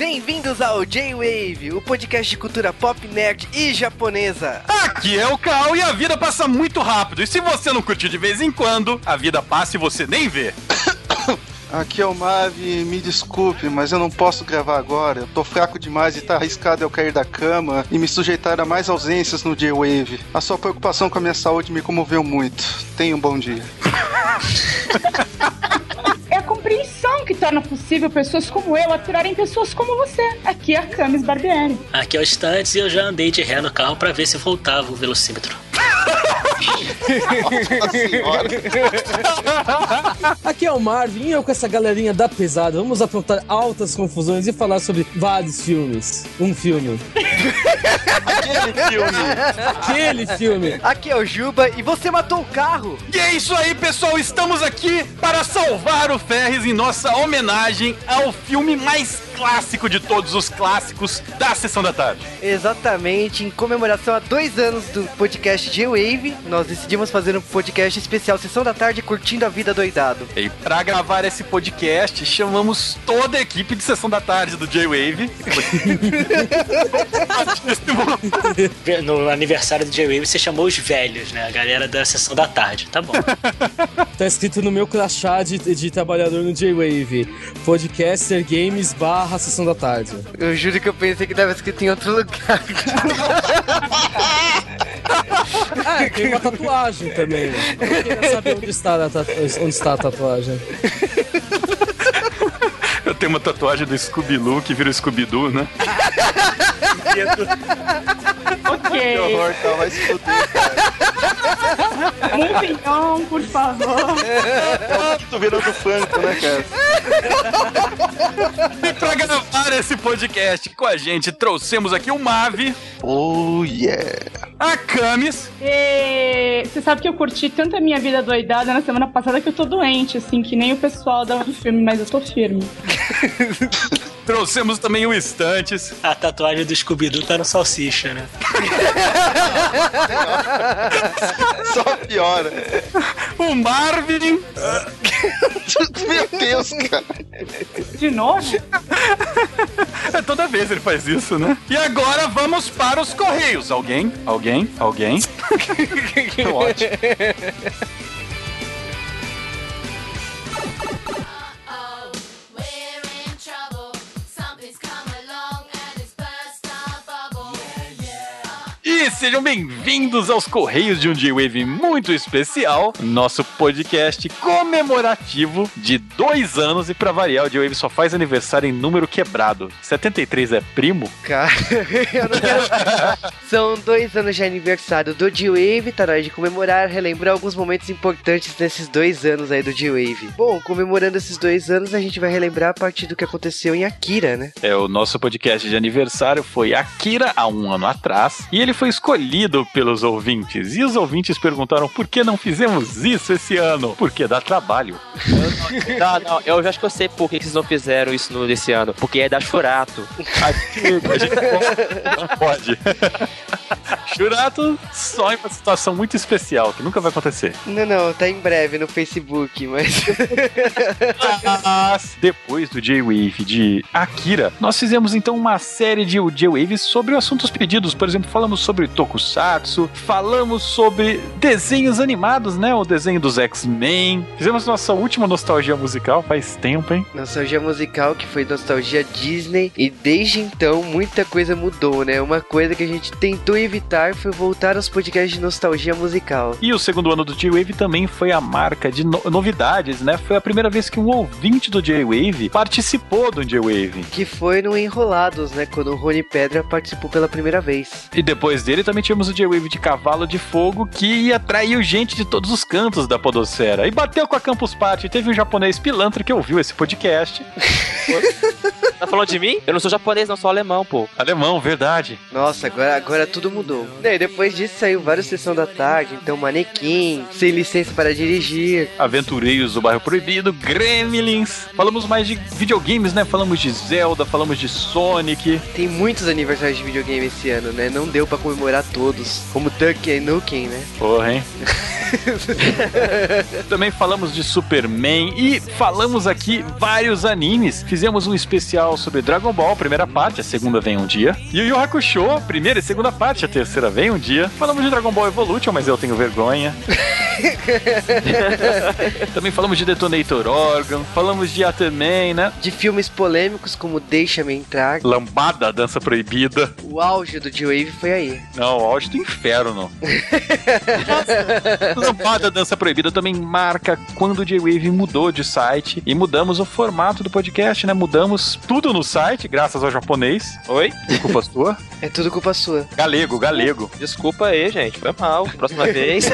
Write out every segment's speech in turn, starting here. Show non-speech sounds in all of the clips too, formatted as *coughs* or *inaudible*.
Bem-vindos ao J-Wave, o podcast de cultura pop, nerd e japonesa. Aqui é o Cal e a vida passa muito rápido. E se você não curtir de vez em quando, a vida passa e você nem vê. *coughs* Aqui é o Mavi, me desculpe, mas eu não posso gravar agora. Eu tô fraco demais e tá arriscado eu cair da cama e me sujeitar a mais ausências no J-Wave. A sua preocupação com a minha saúde me comoveu muito. Tenha um bom dia. *laughs* Compreensão que torna possível pessoas como eu aturarem pessoas como você. Aqui é a Camis Barbieri. Aqui é o Stantes e eu já andei de ré no carro pra ver se voltava o velocímetro. *laughs* Aqui é o Marvin e eu com essa galerinha da pesada vamos aprontar altas confusões e falar sobre vários filmes. Um filme. Aquele filme. Aquele filme. Aqui é o Juba e você matou o carro. E é isso aí, pessoal. Estamos aqui para salvar o Ferris em nossa homenagem ao filme mais clássico de todos os clássicos da Sessão da Tarde. Exatamente, em comemoração a dois anos do podcast J-Wave, nós decidimos fazer um podcast especial Sessão da Tarde curtindo a vida doidado. E para gravar esse podcast, chamamos toda a equipe de Sessão da Tarde do J-Wave. *laughs* No aniversário do J-Wave você chamou os velhos, né? A galera da sessão da tarde. Tá bom. *laughs* Tá escrito no meu crachá de, de trabalhador no J-Wave. Podcaster Games barra sessão da tarde. Eu juro que eu pensei que estava escrito em outro lugar. *laughs* Ah, tem uma tatuagem também. Eu queria saber onde está a, tatu- onde está a tatuagem. Eu tenho uma tatuagem do Scooby-Loo que vira o Scooby-Doo, né? *laughs* Ok. Que horror, tá? Vai se fuder, cara. On, por favor. *laughs* Tô virando Franco, né, cara? E pra gravar esse podcast com a gente, trouxemos aqui o Mave, Oh, yeah. a Camis, E você sabe que eu curti tanto a minha vida doidada na semana passada que eu tô doente, assim, que nem o pessoal da do filme, mas eu tô firme. *laughs* trouxemos também o Estantes, A tatuagem do Scooby-Doo tá no salsicha, né? *laughs* Só piora. o Marvin, Meu Deus, cara. De novo? É, toda vez ele faz isso, né? E agora vamos para os Correios. Alguém? Alguém? Alguém? *laughs* Ótimo. Sejam bem-vindos aos Correios de um J-Wave muito especial, nosso podcast comemorativo de dois anos e pra variar, o J-Wave só faz aniversário em número quebrado. 73 é primo? Cara, *laughs* eu não quero... São dois anos de aniversário do G-Wave, tá na hora de comemorar, relembrar alguns momentos importantes nesses dois anos aí do G-Wave. Bom, comemorando esses dois anos, a gente vai relembrar a partir do que aconteceu em Akira, né? É, o nosso podcast de aniversário foi Akira há um ano atrás e ele foi escolhido pelos ouvintes. E os ouvintes perguntaram por que não fizemos isso esse ano? Porque dá trabalho. *laughs* Não, não, eu já acho que eu sei por que vocês não fizeram isso no, desse ano. Porque é da Churato. A gente, a gente não pode. *laughs* Churato só em uma situação muito especial, que nunca vai acontecer. Não, não, tá em breve no Facebook, mas. Mas depois do J-Wave de Akira, nós fizemos então uma série de J-Waves sobre assuntos pedidos. Por exemplo, falamos sobre Tokusatsu, falamos sobre desenhos animados, né? O desenho dos X-Men. Fizemos nossa última nostalgia musical faz tempo, hein? Nostalgia musical, que foi nostalgia Disney, e desde então muita coisa mudou, né? Uma coisa que a gente tentou evitar foi voltar aos podcasts de nostalgia musical. E o segundo ano do J-Wave também foi a marca de no- novidades, né? Foi a primeira vez que um ouvinte do J-Wave participou do J-Wave. Que foi no Enrolados, né? Quando o Rony Pedra participou pela primeira vez. E depois dele também tínhamos o J-Wave de Cavalo de Fogo, que atraiu gente de todos os cantos da podosfera. E bateu com a Campus Party. Teve um japonês pilantra que ouviu esse podcast. *laughs* Tá falando de mim? Eu não sou japonês, não, sou alemão, pô. Alemão, verdade. Nossa, agora, agora tudo mudou. E depois disso saiu várias sessões da tarde, então Manequim, Sem Licença para Dirigir. Aventureiros do Bairro Proibido, Gremlins. Falamos mais de videogames, né? Falamos de Zelda, falamos de Sonic. Tem muitos aniversários de videogame esse ano, né? Não deu pra comemorar todos. Como Duck and Nukem, né? Porra, hein? *laughs* Também falamos de Superman e falamos aqui vários animes. Fizemos um especial sobre Dragon Ball, primeira parte, a segunda vem um dia. E o Yu Hakusho, a primeira e segunda parte, a terceira vem um dia. Falamos de Dragon Ball Evolution, mas eu tenho vergonha. *laughs* Também falamos de Detonator Organ, falamos de Ataman, né? De filmes polêmicos como Deixa-me Entrar. Lambada, Dança Proibida. O auge do G-Wave foi aí. Não, o áudio do inferno. *laughs* Lambada Dança Proibida também marca quando o J-Wave mudou de site e mudamos o formato do podcast, né? Mudamos tudo no site, graças ao japonês. Oi? Culpa sua? É tudo culpa sua. Galego, galego. Desculpa aí, gente. Foi mal. Próxima *laughs* vez.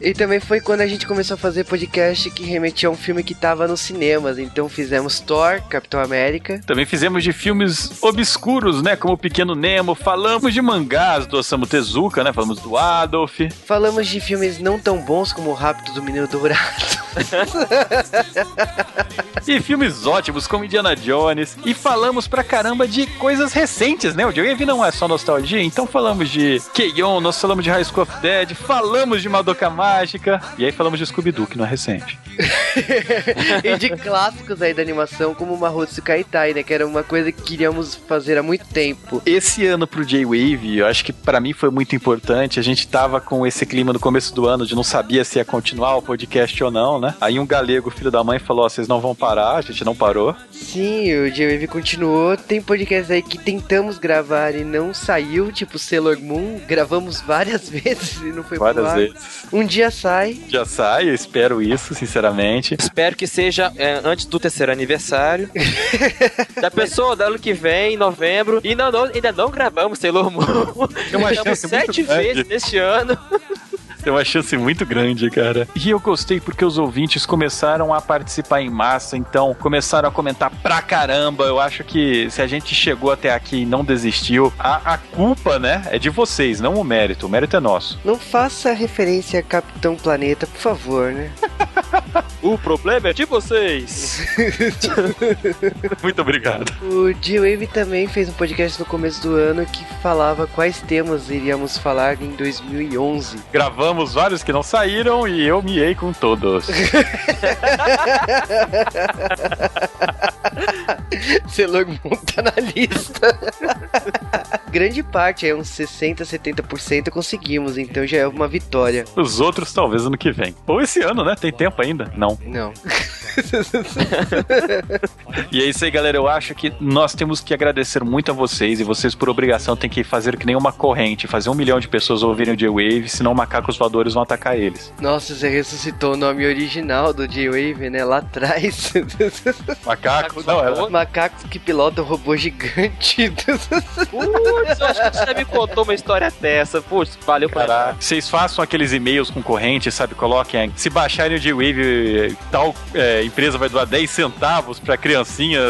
E também foi quando a gente começou a fazer podcast que remetia a um filme que tava nos cinemas. Então fizemos Thor, Capitão América. Também fizemos de filmes obscuros, né? Como o Pequeno Nemo. Falamos de mangás do Osamu Tezuka, né? Falamos do Adolf. Falamos de filmes não tão bons como O Rápido do Menino Dourado. *laughs* E filmes ótimos como Indiana Jones. E falamos pra caramba de coisas recentes, né? O J-Wave não é só nostalgia. Então falamos de Keion, nós falamos de High School of Dead, falamos de Madoka Mágica. E aí falamos de Scooby-Doo, que não é recente. *laughs* e de clássicos aí da animação como Mahotsu Kaitai, né? Que era uma coisa que queríamos fazer há muito tempo. Esse ano pro J-Wave, eu acho que pra mim foi muito importante. A gente tava com esse clima no começo do ano de não sabia se ia continuar o podcast ou não, né? Aí um galego, filho da mãe, falou: Ó, vocês não vão parar, a gente não parou. Sim, o J-Wave continuou. Tem podcasts aí que tentamos gravar e não saiu, tipo Sailor Moon. Gravamos várias *laughs* vezes e não foi Várias vezes. Um dia sai. Já sai, eu espero isso, sinceramente. Espero que seja é, antes do terceiro aniversário. da pessoa, do ano que vem, em novembro. E não, não- ainda não gravamos Sailor Moon. Tem uma chance sete vezes neste ano. Tem uma chance muito grande, cara. E eu gostei porque os ouvintes começaram a participar em massa, então começaram a comentar pra caramba. Eu acho que se a gente chegou até aqui e não desistiu, a, a culpa, né, é de vocês, não o mérito. O mérito é nosso. Não faça referência a Capitão Planeta, por favor, né? *laughs* O problema é de vocês. *laughs* Muito obrigado. O G-Wave também fez um podcast no começo do ano que falava quais temas iríamos falar em 2011. Gravamos vários que não saíram e eu miei com todos. Sailor Moon tá na lista. Grande parte, aí uns 60, 70% conseguimos, então já é uma vitória. Os outros talvez ano que vem. Ou esse ano, né? Tem tempo ainda? Não. Não. *laughs* E é isso aí, galera. Eu acho que nós temos que agradecer muito a vocês e vocês, por obrigação, têm que fazer que nem uma corrente, fazer um milhão de pessoas ouvirem o J-Wave, senão macacos voadores vão atacar eles. Nossa, você ressuscitou o nome original do J-Wave, né? Lá atrás. *laughs* Macacos? Não, era. Macacos que pilotam robô gigante. Putz, eu acho que você me contou uma história dessa. Putz, valeu pra Caraca. Vocês façam aqueles e-mails com corrente, sabe? Coloquem. Se baixarem o J-Wave, tal é, empresa vai doar 10 centavos pra criancinhas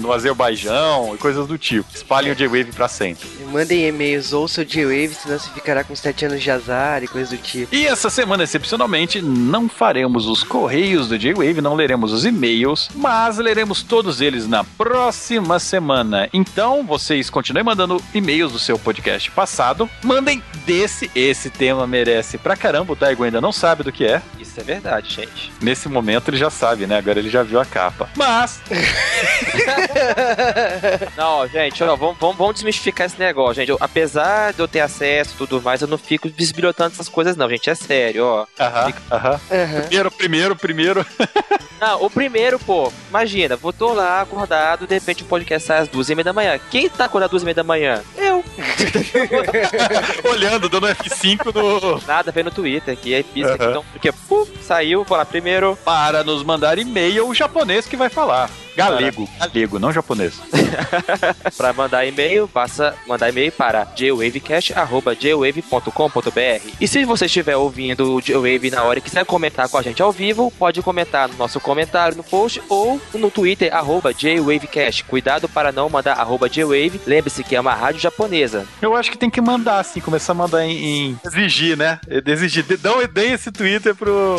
no Azerbaijão e coisas do tipo. Espalhem o J-Wave pra sempre. Mandem e-mails, ouça o J-Wave, senão você ficará com 7 anos de azar e coisas do tipo. E essa semana, excepcionalmente, não faremos os correios do J-Wave, não leremos os e-mails, mas leremos todos eles na próxima semana. Então, vocês continuem mandando e-mails do seu podcast passado. Mandem desse, esse tema merece pra caramba. O Daigo ainda não sabe do que é. Isso é verdade, gente. Nesse momento ele já sabe, né? Agora ele já viu a capa. Mas, *laughs* Não, gente, ó, vamos, vamos, vamos desmistificar esse negócio, gente. Eu- apesar de eu ter acesso e tudo mais, eu não fico bisbilhotando essas coisas, não, gente. É sério, ó. aham, aham. Aham. Primeiro, primeiro, primeiro. *laughs* Não, o primeiro, pô, imagina, vou tô lá acordado, de repente o podcast sai às duas e meia da manhã. Quem tá acordado às duas e meia da manhã? Eu. *laughs* Olhando, dando F5 no. Nada, vendo no Twitter, que é pista, Aham. então, porque, puf, saiu, vou lá primeiro. Para nos mandar e-mail, o japonês que vai falar. Galego, galego, não japonês. *laughs* Pra mandar e-mail, passa mandar e-mail para jwavecast.jwave.com.br. E se você estiver ouvindo o J-Wave na hora e quiser comentar com a gente ao vivo, pode comentar no nosso comentário no post ou no Twitter, arroba JWavecast. Cuidado para não mandar arroba JWave. Lembre-se que é uma rádio japonesa. Eu acho que tem que mandar, assim, começar a mandar em. em exigir, né? Exigir. Dão, dê esse Twitter pro.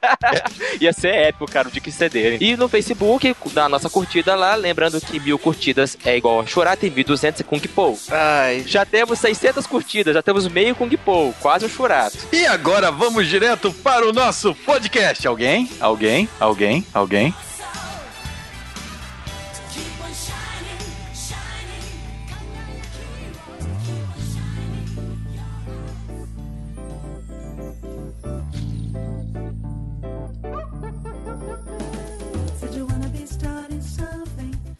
*laughs* Ia ser épico, cara, dia que cederem. E no Facebook, na nossa curtida lá, lembrando que mil curtidas é igual a chorar, tem 1.200 Kung Po. Ai, Já temos 600 curtidas, já temos meio Kung Po, quase um churato. E agora vamos direto para o nosso podcast. Alguém? Alguém? Alguém? Alguém?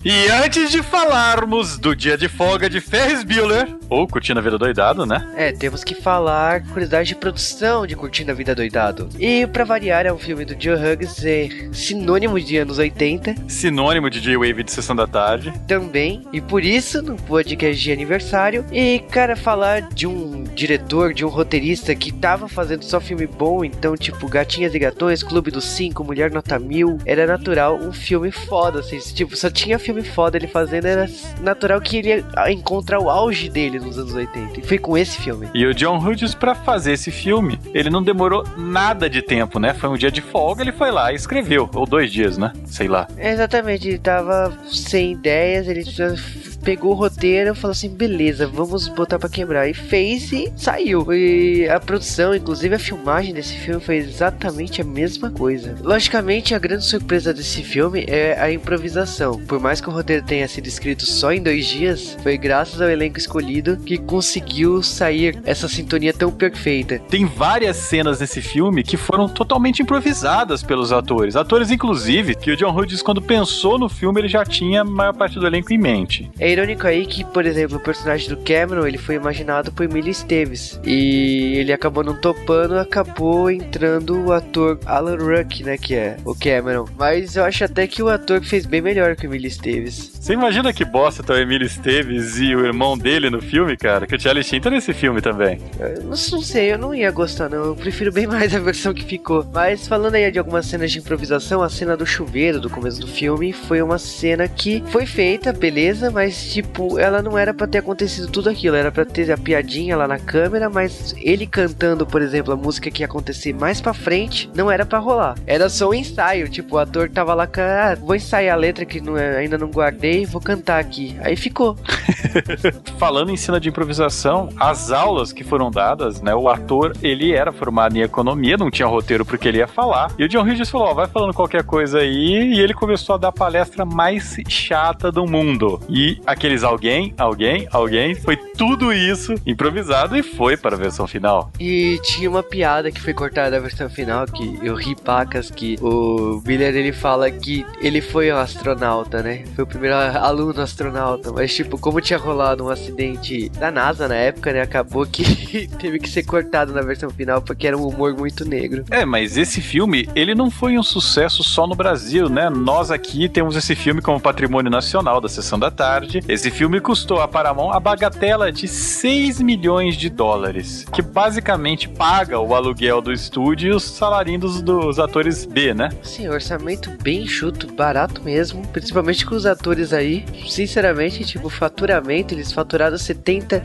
E antes de falarmos do dia de folga de Ferris Bueller, ou Curtindo a Vida Doidado, né? É, temos que falar curiosidade de produção de Curtindo a Vida Doidado. E pra variar, é um filme do Joe Hughes, é sinônimo de anos 80 Sinônimo de J-Wave de Sessão da Tarde. também. E por isso, no podcast de aniversário. E, cara, falar de um diretor, de um roteirista que tava fazendo só filme bom, então, tipo, Gatinhas e Gatões, Clube dos Cinco, Mulher Nota Mil, era natural um filme foda, assim, tipo, só tinha filme foda ele fazendo, era natural que ele ia encontrar o auge dele nos anos 80. E foi com esse filme. E o John Hughes, pra fazer esse filme, ele não demorou nada de tempo, né? Foi um dia de folga, ele foi lá e escreveu. Ou dois dias, né? Sei lá. Exatamente, ele tava sem ideias, ele pegou o roteiro e falou assim: beleza, vamos botar pra quebrar. E fez e saiu. E a produção, inclusive a filmagem desse filme, foi exatamente a mesma coisa. Logicamente, a grande surpresa desse filme é a improvisação. Por mais que o roteiro tenha sido escrito só em dois dias, foi graças ao elenco escolhido que conseguiu sair essa sintonia tão perfeita. Tem várias cenas nesse filme que foram totalmente improvisadas pelos atores. Atores, inclusive, que o John Hughes, quando pensou no filme, ele já tinha a maior parte do elenco em mente. É irônico aí que, por exemplo, o personagem do Cameron, ele foi imaginado por Emílio Esteves. E ele acabou não topando, acabou entrando o ator Alan Ruck, né, que é o Cameron. Mas eu acho até que o ator fez bem melhor que o Emílio Esteves. Você imagina que bosta tá o Emílio Esteves e o irmão dele no filme, cara? Que o Charlie Sheen tá nesse filme também. Eu não, sei, eu não ia gostar não, eu prefiro bem mais a versão que ficou. Mas falando aí de algumas cenas de improvisação, a cena do chuveiro do começo do filme foi uma cena que foi feita, beleza, mas tipo, ela não era pra ter acontecido tudo aquilo, era pra ter a piadinha lá na câmera, mas ele cantando, por exemplo, a música que ia acontecer mais pra frente, não era pra rolar. Era só um ensaio, tipo, o ator tava lá, ah, vou ensaiar a letra que não é- ainda não guardei, vou cantar aqui. Aí ficou. *laughs* Falando em cena de improvisação, as aulas que foram dadas, né? O ator, ele era formado em economia, não tinha roteiro porque ele ia falar. E o John Hughes falou: ó, vai falando qualquer coisa aí. E ele começou a dar a palestra mais chata do mundo. E aqueles alguém, alguém, alguém, foi tudo isso improvisado e foi para a versão final. E tinha uma piada que foi cortada da versão final, que eu ri pacas, que o Miller ele fala que ele foi um astronauta, né? Foi o primeiro aluno astronauta, mas tipo, como tinha rolado um acidente da NASA na época, né? Acabou que *laughs* teve que ser cortado na versão final porque era um humor muito negro. É, mas esse filme, ele não foi um sucesso só no Brasil, né? Nós aqui temos esse filme como patrimônio nacional da Sessão da Tarde. Esse filme custou a Paramount a bagatela de 6 milhões de dólares, que basicamente paga o aluguel do estúdio e os salarinhos dos atores B, né? Sim, orçamento bem enxuto, barato mesmo, principalmente com os atores aí. Sinceramente, tipo, faturamento, eles faturaram 70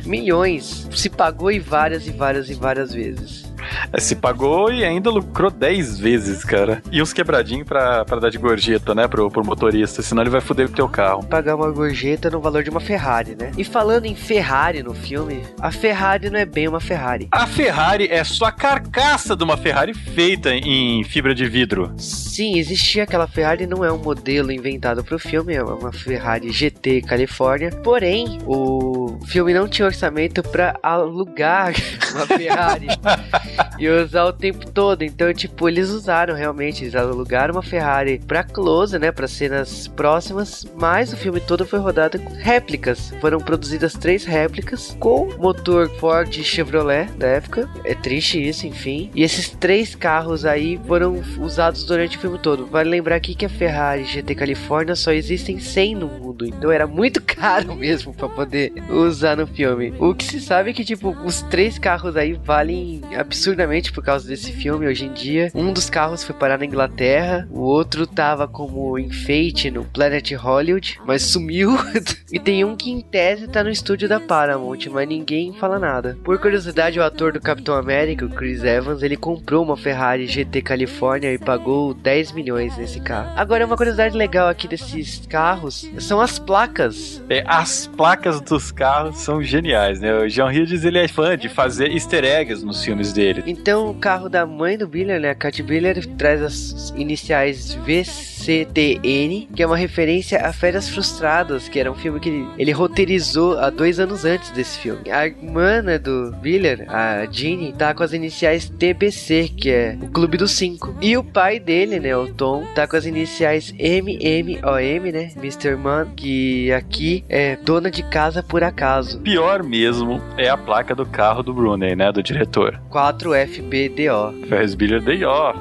milhões. Se pagou em várias e várias e várias vezes. É, Se pagou e ainda lucrou 10 vezes, cara. E uns quebradinhos pra, pra dar de gorjeta, né, pro, pro motorista, senão ele vai foder o teu carro. pagar uma gorjeta no valor de uma Ferrari, né? E falando em Ferrari no filme, a Ferrari não é bem uma Ferrari. A Ferrari é só a carcaça de uma Ferrari feita em fibra de vidro. Sim, existia aquela Ferrari, não é um modelo inventado pro filme, é uma Ferrari GT Califórnia. Porém, o filme não tinha orçamento pra alugar *laughs* uma Ferrari *laughs* *laughs* e usar o tempo todo. Então, tipo, eles usaram realmente, eles alugaram uma Ferrari pra close, né, pra cenas próximas, mas o filme todo foi rodado com réplicas. Foram produzidas três réplicas com motor Ford e Chevrolet da época. É triste isso, enfim. E esses três carros aí foram usados durante o filme todo. Vale lembrar aqui que a Ferrari GT Califórnia só existem 100 no mundo, então era muito *laughs* caro mesmo pra poder usar no filme. O que se sabe é que, tipo, os três carros aí valem absurdamente justamente por causa desse filme hoje em dia. Um dos carros foi parar na Inglaterra, o outro tava como enfeite no Planet Hollywood, mas sumiu. *laughs* e tem um que em tese tá no estúdio da Paramount, mas ninguém fala nada. Por curiosidade, o ator do Capitão América, o Chris Evans, ele comprou uma Ferrari GT California e pagou 10 milhões nesse carro. Agora, uma curiosidade legal aqui desses carros são as placas. É, as placas dos carros são geniais, né? O John Hughes, ele é fã de fazer easter eggs nos filmes dele. Então, o carro da mãe do Biller, né, a Cat Biller, traz as iniciais VCTN, que é uma referência a Férias Frustradas, que era um filme que ele, ele roteirizou há dois anos antes desse filme. A irmã né, do Biller, a Jeannie, tá com as iniciais TBC, que é o Clube dos Cinco. E o pai dele, né, o Tom, tá com as iniciais MMOM, né, Mr. Man, que aqui é dona de casa por acaso. Pior mesmo é a placa do carro do Brunei, né? Do diretor. 4FBDO. Ferris Bueller Off.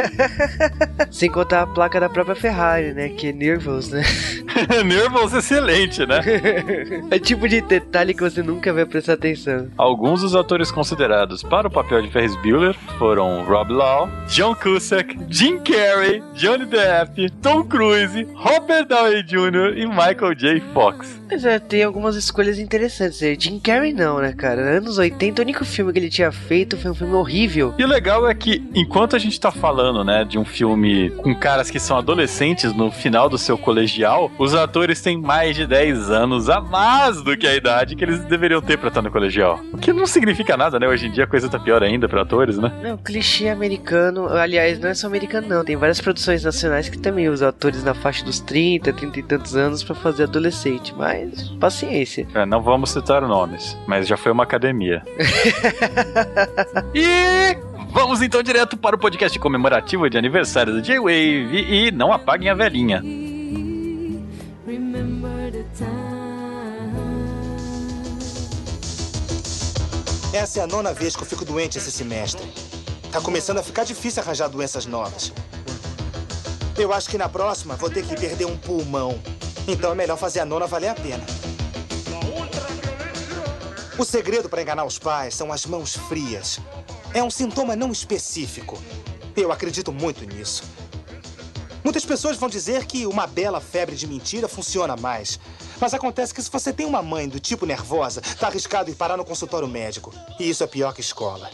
*laughs* Sem contar a placa da própria Ferrari, né? Que é Nervous, né? *laughs* Nervous excelente, né? *laughs* É tipo de detalhe que você nunca vai prestar atenção. Alguns dos atores considerados para o papel de Ferris Bueller foram Rob Law, John Cusack, Jim Carrey, Johnny Depp, Tom Cruise, Robert Downey Jr. e Michael J. Fox. Mas é, tem algumas escolhas interessantes. Jim Carrey não, né, cara? Anos 80, o único filme que ele tinha feito foi um filme horrível. E o legal é que, enquanto a gente tá falando, né, de um filme com caras que são adolescentes no final do seu colegial, os atores têm mais de 10 anos a mais do que a idade que eles deveriam ter pra estar no colegial. O que não significa nada, né? Hoje em dia a coisa tá pior ainda pra atores, né? Não, clichê americano. Aliás, não é só americano, não. Tem várias produções nacionais que também usam atores na faixa dos 30, 30 e tantos anos pra fazer adolescente. Mas, paciência. É, não vamos citar nomes, mas já foi uma academia. *laughs* e vamos então direto para o podcast comemorativo de aniversário do J-Wave e não apaguem a velhinha. Essa é a nona vez que eu fico doente esse semestre. Tá começando a ficar difícil arranjar doenças novas. Eu acho que na próxima vou ter que perder um pulmão. Então é melhor fazer a nona valer a pena. O segredo para enganar os pais são as mãos frias. É um sintoma não específico. Eu acredito muito nisso. Muitas pessoas vão dizer que uma bela febre de mentira funciona mais. Mas acontece que se você tem uma mãe do tipo nervosa, tá arriscado ir parar no consultório médico. E isso é pior que escola.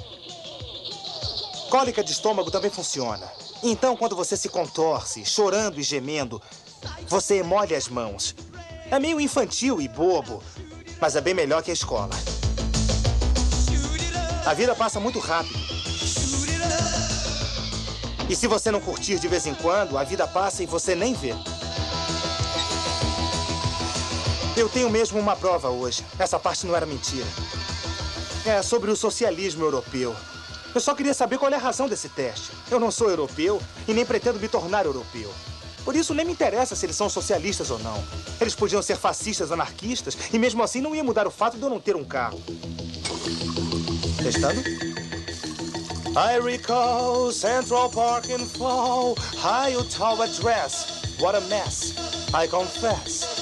Cólica de estômago também funciona. Então, quando você se contorce, chorando e gemendo, você molha as mãos. É meio infantil e bobo, mas é bem melhor que a escola. A vida passa muito rápido. E se você não curtir de vez em quando, a vida passa e você nem vê. Eu tenho mesmo uma prova hoje. Essa parte não era mentira. É sobre o socialismo europeu. Eu só queria saber qual é a razão desse teste. Eu não sou europeu e nem pretendo me tornar europeu. Por isso nem me interessa se eles são socialistas ou não. Eles podiam ser fascistas, anarquistas, e mesmo assim não ia mudar o fato de eu não ter um carro. Testando? I recall Central Park in fall, high Tower dress. What a mess, I confess.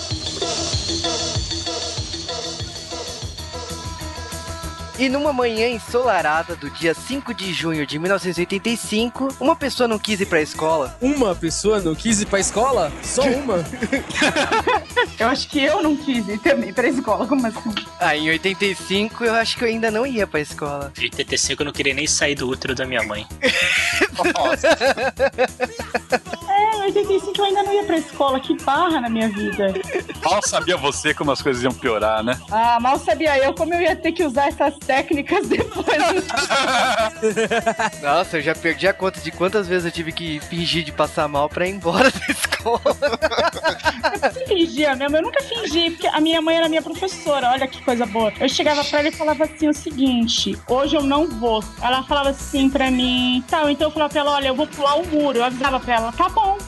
E numa manhã ensolarada do dia 5 de junho de 1985, uma pessoa não quis ir pra escola. Uma pessoa não quis ir pra escola? Só *laughs* uma? *laughs* Eu acho que eu não quis ir também pra escola, como assim? Ah, em 85 eu acho que eu ainda não ia pra escola. De 85 eu não queria nem sair do útero da minha mãe. É, em 85 eu ainda não ia pra escola, que barra na minha vida. Mal sabia você como as coisas iam piorar, né? Ah, mal sabia eu como eu ia ter que usar essas técnicas *laughs* depois. Nossa, eu já perdi a conta de quantas vezes eu tive que fingir de passar mal pra ir embora da escola. Eu eu nunca fingi, porque a minha mãe era minha professora, olha que coisa boa. Eu chegava pra ela e falava assim o seguinte: hoje eu não vou. Ela falava assim pra mim, tá, então eu falava pra ela, olha, eu vou pular o muro. Eu avisava pra ela, tá bom.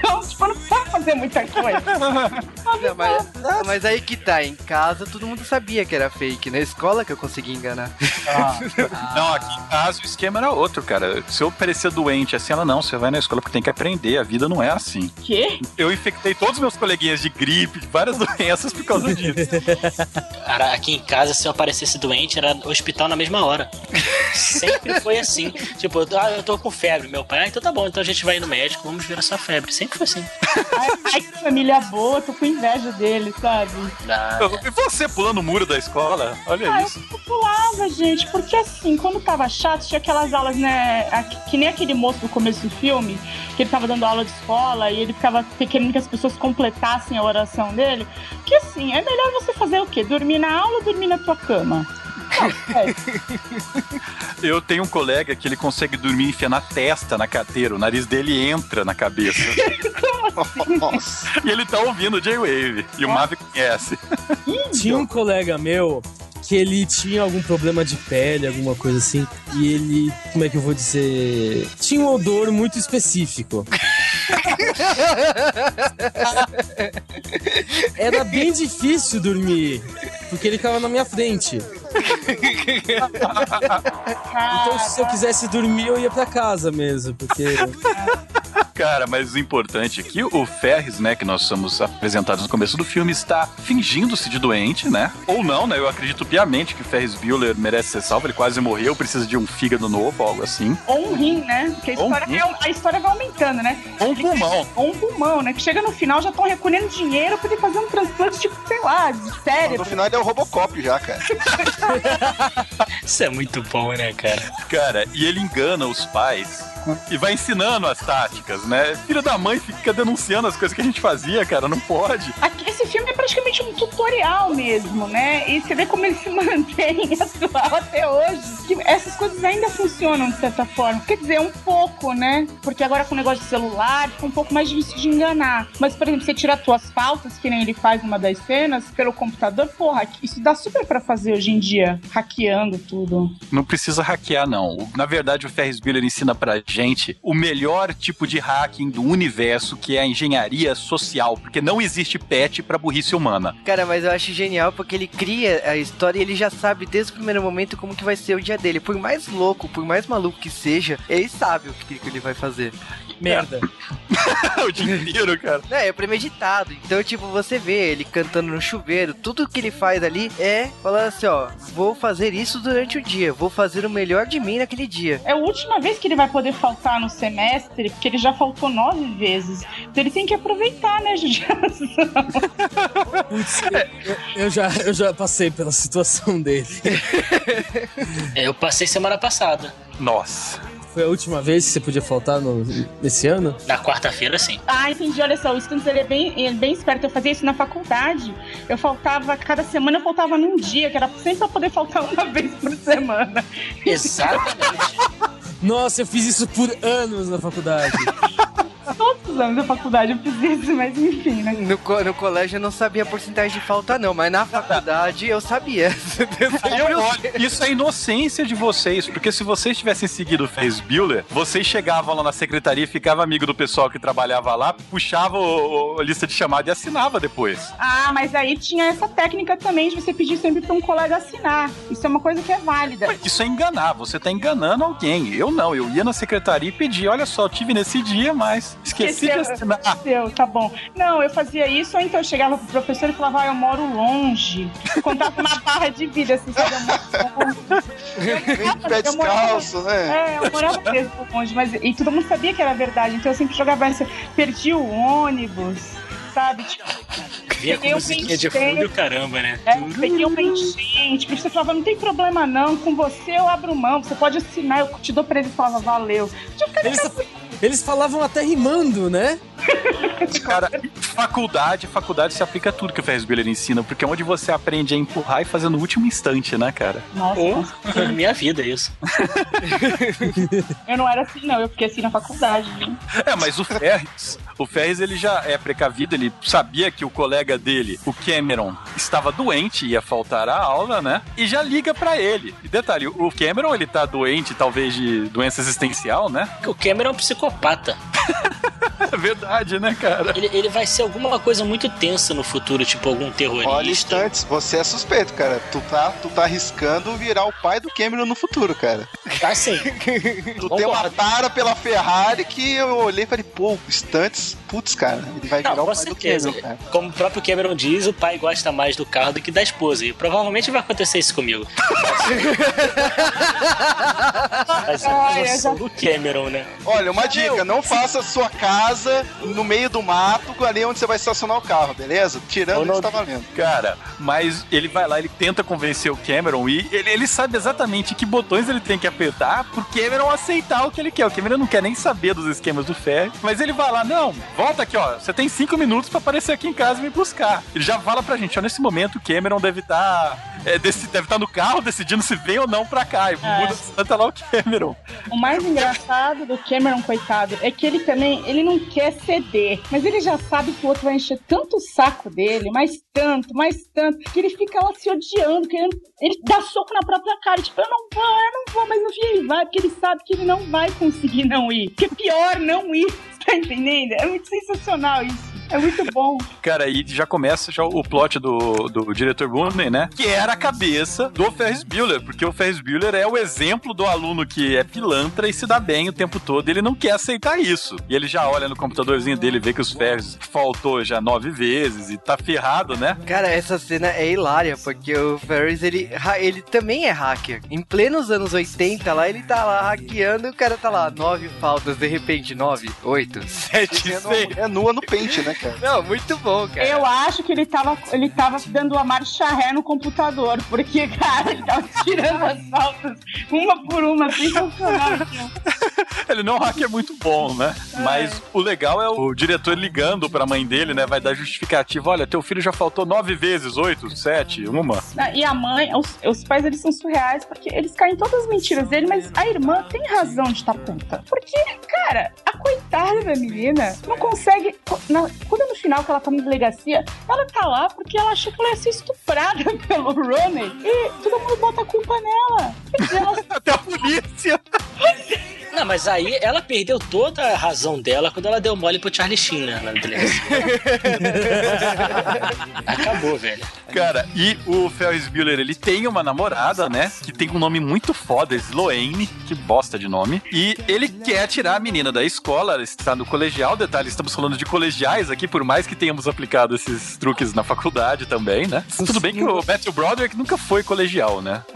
Então, tipo, não precisava fazer muita coisa. *laughs* Não, mas, mas aí que tá, em casa todo mundo sabia que era fake. Na escola que eu consegui enganar. Não, aqui em casa o esquema era outro, cara. Se eu parecia doente assim, ela não, você vai na escola porque tem que aprender, a vida não é assim. Quê? Eu infectei todos os meus coleguinhas de gripe, de várias *laughs* doenças por causa disso. Cara, aqui em casa, se eu aparecesse doente, era hospital na mesma hora. Sempre foi assim. Tipo, ah, eu tô com febre. Meu pai, ah, então tá bom, então a gente vai no médico, vamos ver a sua febre. Sempre foi assim. Ai, que família boa, tô com inveja dele, sabe? E você pulando o muro da escola? Olha Ah, isso. eu pulava, gente, porque assim, quando tava chato, tinha aquelas aulas, né? Que nem aquele moço do começo do filme, que ele tava dando aula de escola e ele ficava querendo que as pessoas completassem a oração dele. Que assim, é melhor você fazer o quê? Dormir na aula ou dormir na tua cama? *laughs* Eu tenho um colega que ele consegue dormir e enfiar na testa na carteira, o nariz dele entra na cabeça. Nossa. *laughs* e ele tá ouvindo J-Wave. E o Mavi conhece. Tinha um colega meu que ele tinha algum problema de pele, alguma coisa assim, e ele, como é que eu vou dizer, tinha um odor muito específico. *laughs* Era bem difícil dormir, porque ele ficava na minha frente. *laughs* Então, se eu quisesse dormir, eu ia pra casa mesmo, porque Cara, mas o importante aqui, o Ferris, né, que nós somos apresentados no começo do filme, está fingindo-se de doente, né? Ou não, né? Eu acredito piamente que o Ferris Bueller merece ser salvo, ele quase morreu, precisa de um fígado novo, algo assim. ou um rim, né? Porque a um história, rim. vai, a história vai aumentando, né? Ou um pulmão. Ou um pulmão, né? Que chega no final já estão recolhendo dinheiro pra ele fazer um transplante, tipo, sei lá, de No cérebro. final ele é o Robocop já, cara. *laughs* Isso é muito bom, né, cara? Cara, e ele engana os pais e vai ensinando as táticas, né? Filho da mãe fica denunciando as coisas que a gente fazia, cara, não pode. Esse filme é praticamente um tutorial mesmo, né? E você vê como ele se *laughs* mantém atual até hoje. Que essas coisas ainda funcionam de certa forma. Quer dizer, um pouco, né? Porque agora com o negócio de celular fica um pouco mais difícil de enganar. Mas, por exemplo, você tira as tuas pautas, que nem ele faz numa das cenas, pelo computador, porra, isso dá super pra fazer hoje em dia, hackeando tudo. Não precisa hackear, não. Na verdade, o Ferris Bueller ensina pra gente o melhor tipo de hacking do universo, que é a engenharia social, porque não existe patch pra burrice humana. Cara, mas eu acho genial porque ele cria a história e ele já sabe desde o primeiro momento como que vai ser o dia dele. Por mais louco, por mais maluco que seja, ele sabe o que, que ele vai fazer. merda. *laughs* o dia inteiro, cara. É, é premeditado. Então, tipo, você vê ele cantando no chuveiro, tudo que ele faz ali é falar assim, ó, vou fazer isso durante o dia, vou fazer o melhor de mim naquele dia. É a última vez que ele vai poder faltar no semestre, porque ele já faltou nove vezes. Então ele tem que aproveitar, né, judiação? Putz, eu, eu já, eu já passei pela situação dele. É, Eu passei semana passada. Nossa. Foi a última vez que você podia faltar no, nesse ano? Na quarta-feira, sim. Ah, entendi. Olha só, o Stunts ele é bem, ele é bem esperto. Eu fazia isso na faculdade. Eu faltava, cada semana eu faltava num dia, que era sempre pra poder faltar uma *laughs* vez por semana. Exatamente. *laughs* Nossa, eu fiz isso por anos na faculdade. *laughs* Todos os anos da faculdade eu fiz isso, mas enfim, né? No, co- no colégio eu não sabia a porcentagem de falta, não, mas na faculdade eu sabia. Eu olha, isso é inocência de vocês, porque se vocês tivessem seguido o Ferris Bueller, vocês chegavam lá na secretaria e ficavam amigo do pessoal que trabalhava lá, puxava o- o- a lista de chamada e assinava depois. Ah, mas aí tinha essa técnica também de você pedir sempre pra um colega assinar. Isso é uma coisa que é válida. Mas Isso é enganar, você tá enganando alguém. Eu não, eu ia na secretaria e pedia, olha só, eu tive nesse dia, mas esqueci de Esqueceu. assinar. *laughs* Seu, tá bom. Não, eu fazia isso, ou então eu chegava pro professor e falava, ah, eu moro longe. Contava uma barra de vida, assim, sabe? Eu moro longe. *laughs* Vem de pé Eu morava- descalço, né? É, eu longe, mas e todo mundo sabia que era verdade, então eu sempre jogava essa. Perdi o ônibus, sabe? Tipo, Vinha com um musiquinha de fundo caramba, né? é, peguei uma enchente, porque você falava, não tem problema não, com você eu abro mão, você pode assinar, eu te dou pra ele e falava, valeu. Tipo, cara, Eles, eles falavam até rimando, né? *laughs* Cara, faculdade, faculdade se aplica a tudo que o Ferris Bueller ensina, porque é onde você aprende a empurrar e fazer no último instante, né, cara? nossa, Ou *laughs* minha vida, isso. *laughs* eu não era assim não, eu fiquei assim na faculdade, viu? É, mas o Ferris, o Ferris ele já é precavido, ele sabia que o colega dele, o Cameron, estava doente, ia faltar a aula, né? E já liga pra ele. E detalhe, o Cameron ele tá doente, talvez de doença existencial, né? O Cameron é um psicopata. *laughs* É verdade, né, cara? Ele, ele vai ser alguma coisa muito tensa no futuro, tipo algum terrorista. Olha, instantes, você é suspeito, cara. Tu tá, tu tá arriscando virar o pai do Cameron no futuro, cara. Tá *laughs* sim. Tu tem uma tara pela Ferrari que eu olhei e falei, pô, instantes, putz, cara, ele vai Não, virar o pai certeza. do Cameron, cara. Como o próprio Cameron diz, o pai gosta mais do carro do que da esposa. E provavelmente vai acontecer isso comigo. *laughs* Mas é a Olha, noção do Cameron, né? Olha, uma dica, não faça sua casa no meio do mato, ali onde você vai estacionar o carro, beleza? Tirando não- isso, tá valendo. Cara, mas ele vai lá, ele tenta convencer o Cameron e ele, ele sabe exatamente que botões ele tem que apertar pro Cameron aceitar o que ele quer. O Cameron não quer nem saber dos esquemas do Ferry, mas ele vai lá, não, volta aqui, ó, você tem cinco minutos pra aparecer aqui em casa e me buscar. Ele já fala pra gente, ó, nesse momento o Cameron deve estar deve estar no carro decidindo se vem ou não pra cá. E muda Santa lá o Cameron. O mais *laughs* engraçado do Cameron, coitado, é que ele também, ele não quer ceder, mas ele já sabe que o outro vai encher tanto o saco dele, mais tanto, mais tanto, que ele fica lá se odiando, querendo, ele dá soco na própria cara, tipo, eu não vou, eu não vou, mas no fim ele vai, porque ele sabe que ele não vai conseguir não ir, que é pior não ir, *laughs* tá entendendo? É muito sensacional isso. É muito bom. Cara, aí já começa já o plot do, do diretor Boone, né? Que era a cabeça do Ferris Bueller, porque o Ferris Bueller é o exemplo do aluno que é pilantra e se dá bem o tempo todo, e ele não quer aceitar isso. E ele já olha no computadorzinho dele, vê que os Ferris faltou já nove vezes e tá ferrado, né? Cara, essa cena é hilária, porque o Ferris, ele, ele também é hacker. Em plenos anos 80 lá, ele tá lá hackeando e o cara tá lá, nove faltas, de repente, nove, oito, sete, *laughs* É, seis. é nua no pente, né, cara? Não, muito bom, cara. Eu acho que ele tava, ele tava dando a marcha ré no computador, porque, cara, ele tava tirando as faltas uma por uma, sensacional. *laughs* Ele não hack é muito bom, né? Mas o legal é o diretor ligando pra mãe dele, né? Vai dar justificativa. Olha, teu filho já faltou nove vezes, oito, sete, uma. E a mãe, os, os pais, eles são surreais, porque eles caem em todas as mentiras dele, mas a irmã tem razão de estar puta. Porque, cara, a coitada da menina não consegue. na- quando é no final que ela tá na delegacia, ela tá lá porque ela achou que ela ia ser estuprada *laughs* pelo Ronnie e todo mundo bota a culpa nela. Ela *laughs* Até a polícia. *laughs* Não, mas aí ela perdeu toda a razão dela quando ela deu mole pro Charlie Sheen, né? Na delegacia. Acabou, velho. Cara, e o Ferris Bueller, ele tem uma namorada, né? Que tem um nome muito foda, Sloane, que bosta de nome. E ele quer tirar a menina da escola, ela está no colegial. Detalhe, estamos falando de colegiais aqui, por mais que tenhamos aplicado esses truques na faculdade também, né? Tudo bem que o Matthew Broderick nunca foi colegial, né? *laughs*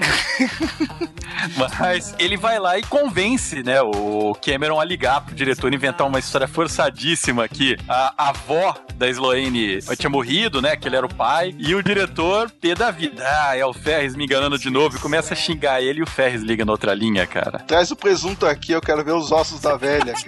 Mas ele vai lá e convence, né, o Cameron a ligar pro diretor inventar uma história forçadíssima que a avó da Sloane tinha morrido, né, que ele era o pai, e o diretor, pé da vida, ah, é o Ferris me enganando de novo, e começa a xingar ele e o Ferris liga na outra linha, cara. Traz o presunto aqui, eu quero ver os ossos da velha. *laughs*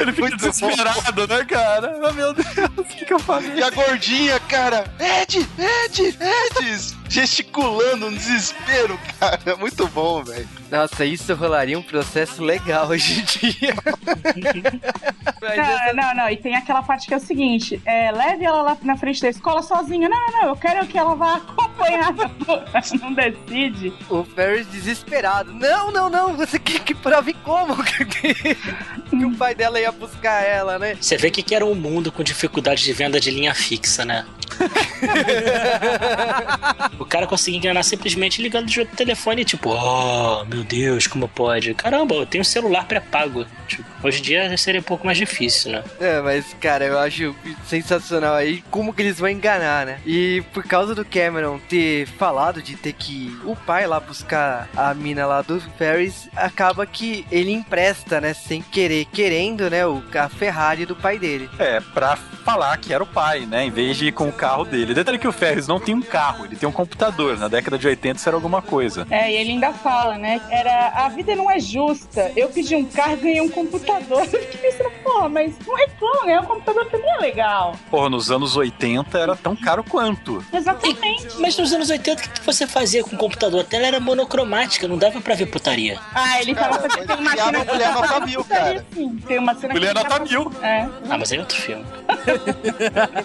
Ele fica Muito desesperado, né, cara? Oh, meu Deus, o que, que eu falei? E a gordinha, cara, Ed, Ed, Ed, gesticulando no desespero, cara. Muito bom, velho. Nossa, isso rolaria um processo legal hoje em dia. *laughs* Não, não, não. E tem aquela parte que é o seguinte: é, leve ela lá na frente da escola sozinha. Não, não, não. Eu quero que ela vá acompanhada. *laughs* não decide. O Ferris desesperado. Não, não, não. Você quer que prove como que, que o pai dela ia buscar ela, né? Você vê que que era um mundo com dificuldade de venda de linha fixa, né? *laughs* o cara conseguia enganar simplesmente ligando de outro telefone, tipo, oh, meu Deus, como pode? Caramba, eu tenho um celular pré-pago. Tipo, hoje em dia seria um pouco mais difícil, né? É, mas, cara, eu acho sensacional aí como que eles vão enganar, né? E por causa do Cameron ter falado de ter que o pai lá buscar a mina lá do Ferris, acaba que ele empresta, né, sem querer, querendo, né, o, a Ferrari do pai dele. É, pra falar que era o pai, né? Em vez de ir com o carro dele. Detalhe que o Ferris não tem um carro, ele tem um computador. Na década de 80 isso era alguma coisa. É, e ele ainda fala, né? Era a vida não é justa. Eu pedi um carro e ganhei um computador. Eu fiquei pensando, porra, mas não reclama, né? O computador também é legal. Porra, nos anos 80 era tão caro quanto. Exatamente. Mas nos anos 80, o que que você fazia com o computador? A tela era monocromática, não dava pra ver putaria. Ah, ele tava Cara, fazendo tem uma cena a mulher nota mil, cara. Sim, tem uma cena Mulher que nota tava- mil. É. Ah, mas aí é outro filme.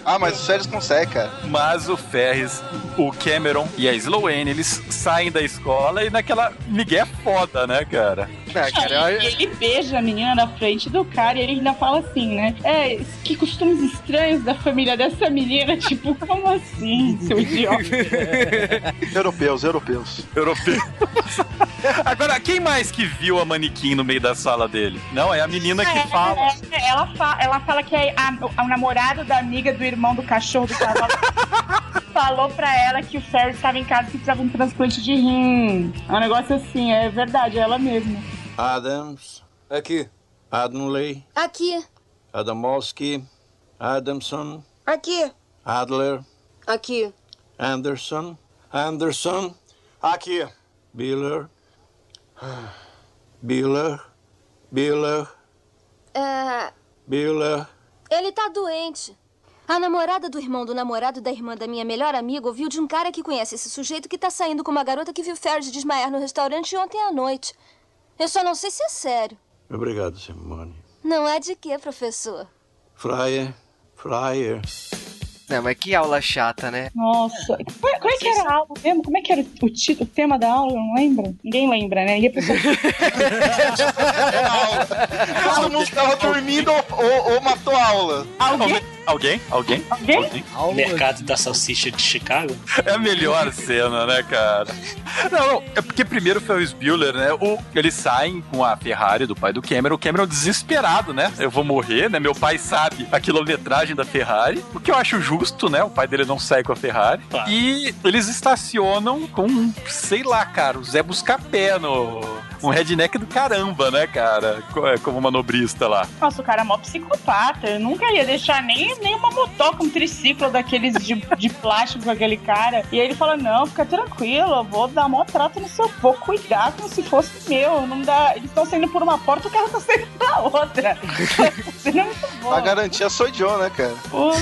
Ah, mas o Sérgio consegue, cara. Mas o Ferris, o Cameron e a Sloane, eles saem da escola e naquela migué foda, né, cara? Ah, cara, E olha- ele beija a menina na frente do cara e ele ainda fala assim, né? É, que costumes estranhos da família dessa menina. *laughs* Tipo, como assim, seu idiota? *laughs* Europeus, europeus. Europeu. *laughs* Agora, quem mais que viu a manequim no meio da sala dele? Não, é a menina que fala. É, ela, fa- ela fala que é a- o namorado da amiga do irmão do cachorro do cavalo falou pra ela que o Ferris estava em casa e que precisava de um transplante de rim. É um negócio assim, é verdade, é ela mesma. Adams. Aqui. Adamley. Aqui, Adamowski. Adamson. aqui, Adler. aqui. Anderson. Anderson. Aqui. Biller. Biller. Biller. É, Biller. ele tá doente. A namorada do irmão do namorado da irmã da minha melhor amiga ouviu de um cara que conhece esse sujeito que tá saindo com uma garota que viu Ferris desmaiar no restaurante ontem à noite. Eu só não sei se é sério. Obrigado, Simone. Não é de quê, professor? Fryer. Fryer. Não, mas que aula chata, né? Nossa, como é, como é que era a aula mesmo? Como é que era o, título, o tema da aula? Eu não lembro. Ninguém lembra, né? Ninguém pensou. *laughs* Todo mundo tava dormindo ou, ou- ou matou a aula. Alguém? Alguém? Alguém? Alguém? Mercado da salsicha de Chicago. É a melhor cena, né, cara? Não, não, é porque primeiro o Ferris Bueller, né? O, eles saem com a Ferrari do pai do Cameron. O Cameron desesperado, né? Eu vou morrer, né? Meu pai sabe a quilometragem da Ferrari. O que eu acho justo, né? O pai dele não sai com a Ferrari. E eles estacionam com, sei lá, cara, o Zé Buscapé no. Um redneck do caramba, né, cara? É, Como manobrista lá. Nossa, o cara é mó psicopata. Eu nunca ia deixar nem, nem uma motoca, um triciclo daqueles de, de plástico com aquele cara. E aí ele fala: Não, fica tranquilo, eu vou dar mó trato no seu. Vou cuidar como se fosse meu. Não dá. Eles estão saindo por uma porta, o cara tá saindo *laughs* pela outra. A garantia sou John, né, cara? Pô,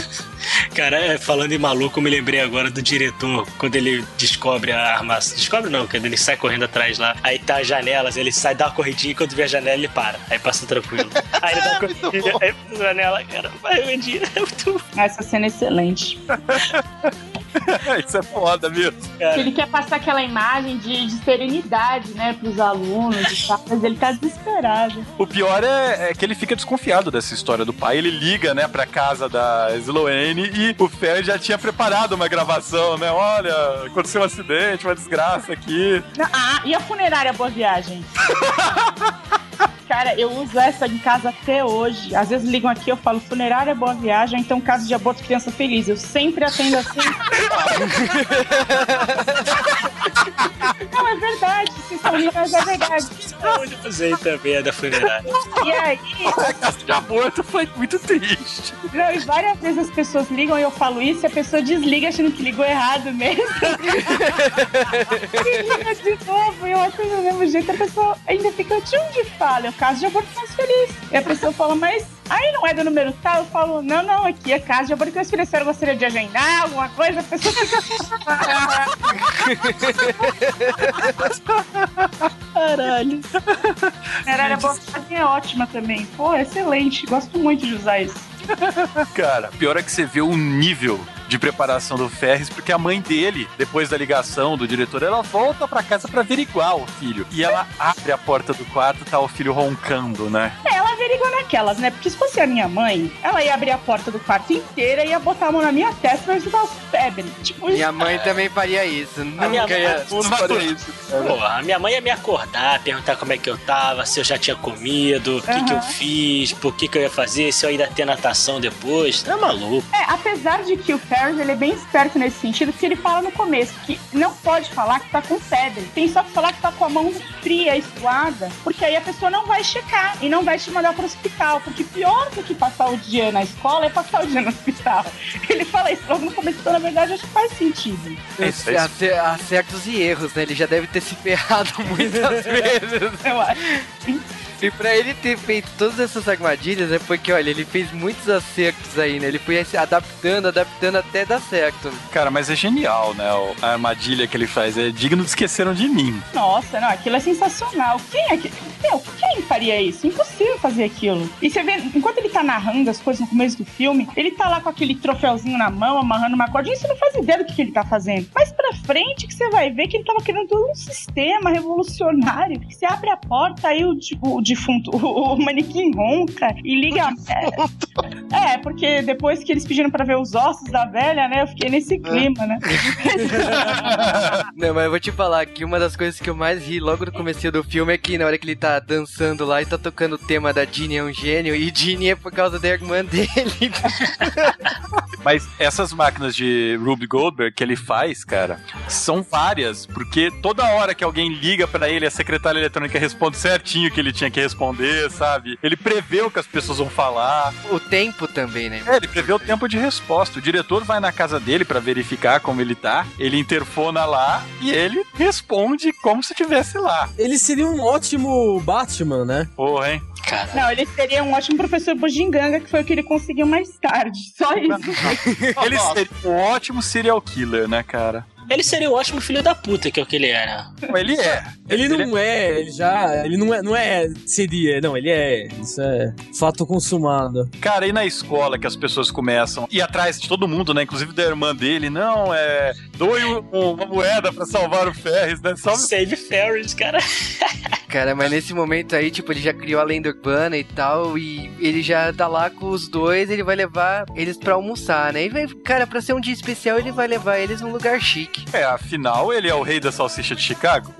Cara, é, falando em maluco, eu me lembrei agora do diretor, quando ele descobre a armação. Descobre não, quando ele sai correndo atrás lá. Aí tá as janelas, ele sai, dá uma corridinha e quando vê a janela ele para. Aí passa tranquilo. *laughs* Aí ele dá uma corridinha, aí a janela, cara, vai, Wendy. É muito essa cena é excelente. *laughs* *laughs* Isso é foda mesmo. cara. Ele quer passar aquela imagem de, de serenidade, né, pros alunos e tal, mas ele tá desesperado. O pior é, é que ele fica desconfiado dessa história do pai. Ele liga, né, pra casa da Sloane e o Fer já tinha preparado uma gravação, né? Olha, aconteceu um acidente, uma desgraça aqui. Não, ah, e a funerária Boa Viagem? *laughs* Cara, eu uso essa em casa até hoje. Às vezes ligam aqui, eu falo funerária Boa Viagem, então caso de aborto criança feliz. Eu sempre atendo assim. *laughs* Não, é verdade. Vocês estão rindo, mas é verdade. Onde eu usei também a da funerária. E aí, A casa de aborto foi muito triste. não, e várias vezes as pessoas ligam e eu falo isso e a pessoa desliga achando que ligou errado mesmo. e liga de novo e eu atendo do mesmo jeito. A pessoa ainda fica, de onde fala? É o caso de aborto mais feliz. E a pessoa fala, mas aí não é do número tal? Eu falo, não, não, aqui é caso de aborto mais feliz. A senhora gostaria de agendar alguma coisa? A pessoa fica. *laughs* Caralho. Funerária Boa Viagem é ótima também. Pô, excelente. Gosto muito de usar isso. Cara, pior é que você vê o nível de preparação do Ferris, porque a mãe dele, depois da ligação do diretor, ela volta pra casa pra averiguar o filho. E ela abre a porta do quarto, tá o filho roncando, né? É, ela averigua naquelas, né? Porque se fosse a minha mãe, ela ia abrir a porta do quarto inteira e ia botar a mão na minha testa pra eu tava febre. Tipo, Minha mãe também faria isso. minha Nunca mãe- ia. Faria isso. Porra, a minha mãe ia me acordar, perguntar como é que eu tava, se eu já tinha comido, o que, que eu fiz, por que, que eu ia fazer, se eu ia ter natação depois. Tá maluco. É, apesar de que o Ferris ele é bem esperto nesse sentido, que ele fala no começo que não pode falar que tá com febre. Tem só que falar que tá com a mão fria suada, porque aí a pessoa não vai checar e não vai te mandar pro hospital. Porque pior do que passar o dia na escola é passar o dia no hospital. Ele fala isso logo no começo, então na verdade acho que faz sentido. É é isso. Ace- Acertos e erros, né? Ele já deve ter se ferrado *laughs* muitas *laughs* vezes. Eu acho. E pra ele ter feito todas essas armadilhas é porque, olha, ele fez muitos acertos aí, né? Ele foi se adaptando, adaptando até dar certo. Cara, mas é genial, né? A armadilha que ele faz é digno de esqueceram de mim. Nossa, não, aquilo é sensacional. Quem é que. meu, quem faria isso? Impossível fazer aquilo. E você vê, enquanto ele tá narrando as coisas no começo do filme, ele tá lá com aquele troféuzinho na mão, amarrando uma corda, e você não faz ideia do que, que ele tá fazendo. Mas pra frente que você vai ver que ele tava criando todo um sistema revolucionário, que você abre a porta, aí o, di- o defunto, o, o manequim ronca e liga. É, é, porque depois que eles pediram pra ver os ossos da velha, né, eu fiquei nesse clima, né? *laughs* Não, mas eu vou te falar que uma das coisas que eu mais ri logo no começo do filme é que na hora que ele tá dançando lá e tá tocando o tema da Ginny é um gênio, e Ginny é por causa da irmã dele. *laughs* Mas essas máquinas de Ruby Goldberg que ele faz, cara, são várias, porque toda hora que alguém liga pra ele, a secretária eletrônica responde certinho o que ele tinha que responder, sabe? Ele prevê o que as pessoas vão falar. o tempo também, né? É, ele prevê o tempo de resposta. O diretor vai na casa dele pra verificar como ele tá, ele interfona lá e ele responde como se estivesse lá. Ele seria um ótimo Batman, né? Porra, hein? Cara, Não, ele seria um ótimo professor bugiganga, que foi o que ele conseguiu mais tarde. Só *laughs* isso. Ele seria um ótimo serial killer, né, cara? Ele seria o ótimo filho da puta, que é o que ele era. Ele é. Ele não é, ele já. Ele não é, não é. Seria, não, ele é. Isso é fato consumado. Cara, e na escola que as pessoas começam ir atrás de todo mundo, né? Inclusive da irmã dele, não, é. Doe um- uma moeda pra salvar o Ferris, né? Só Save Ferris, cara. *laughs* Cara, mas nesse momento aí, tipo, ele já criou a lenda urbana e tal, e ele já tá lá com os dois, ele vai levar eles pra almoçar, né? E vai, cara, pra ser um dia especial, ele vai levar eles num lugar chique. É, afinal, ele é o rei da salsicha de Chicago.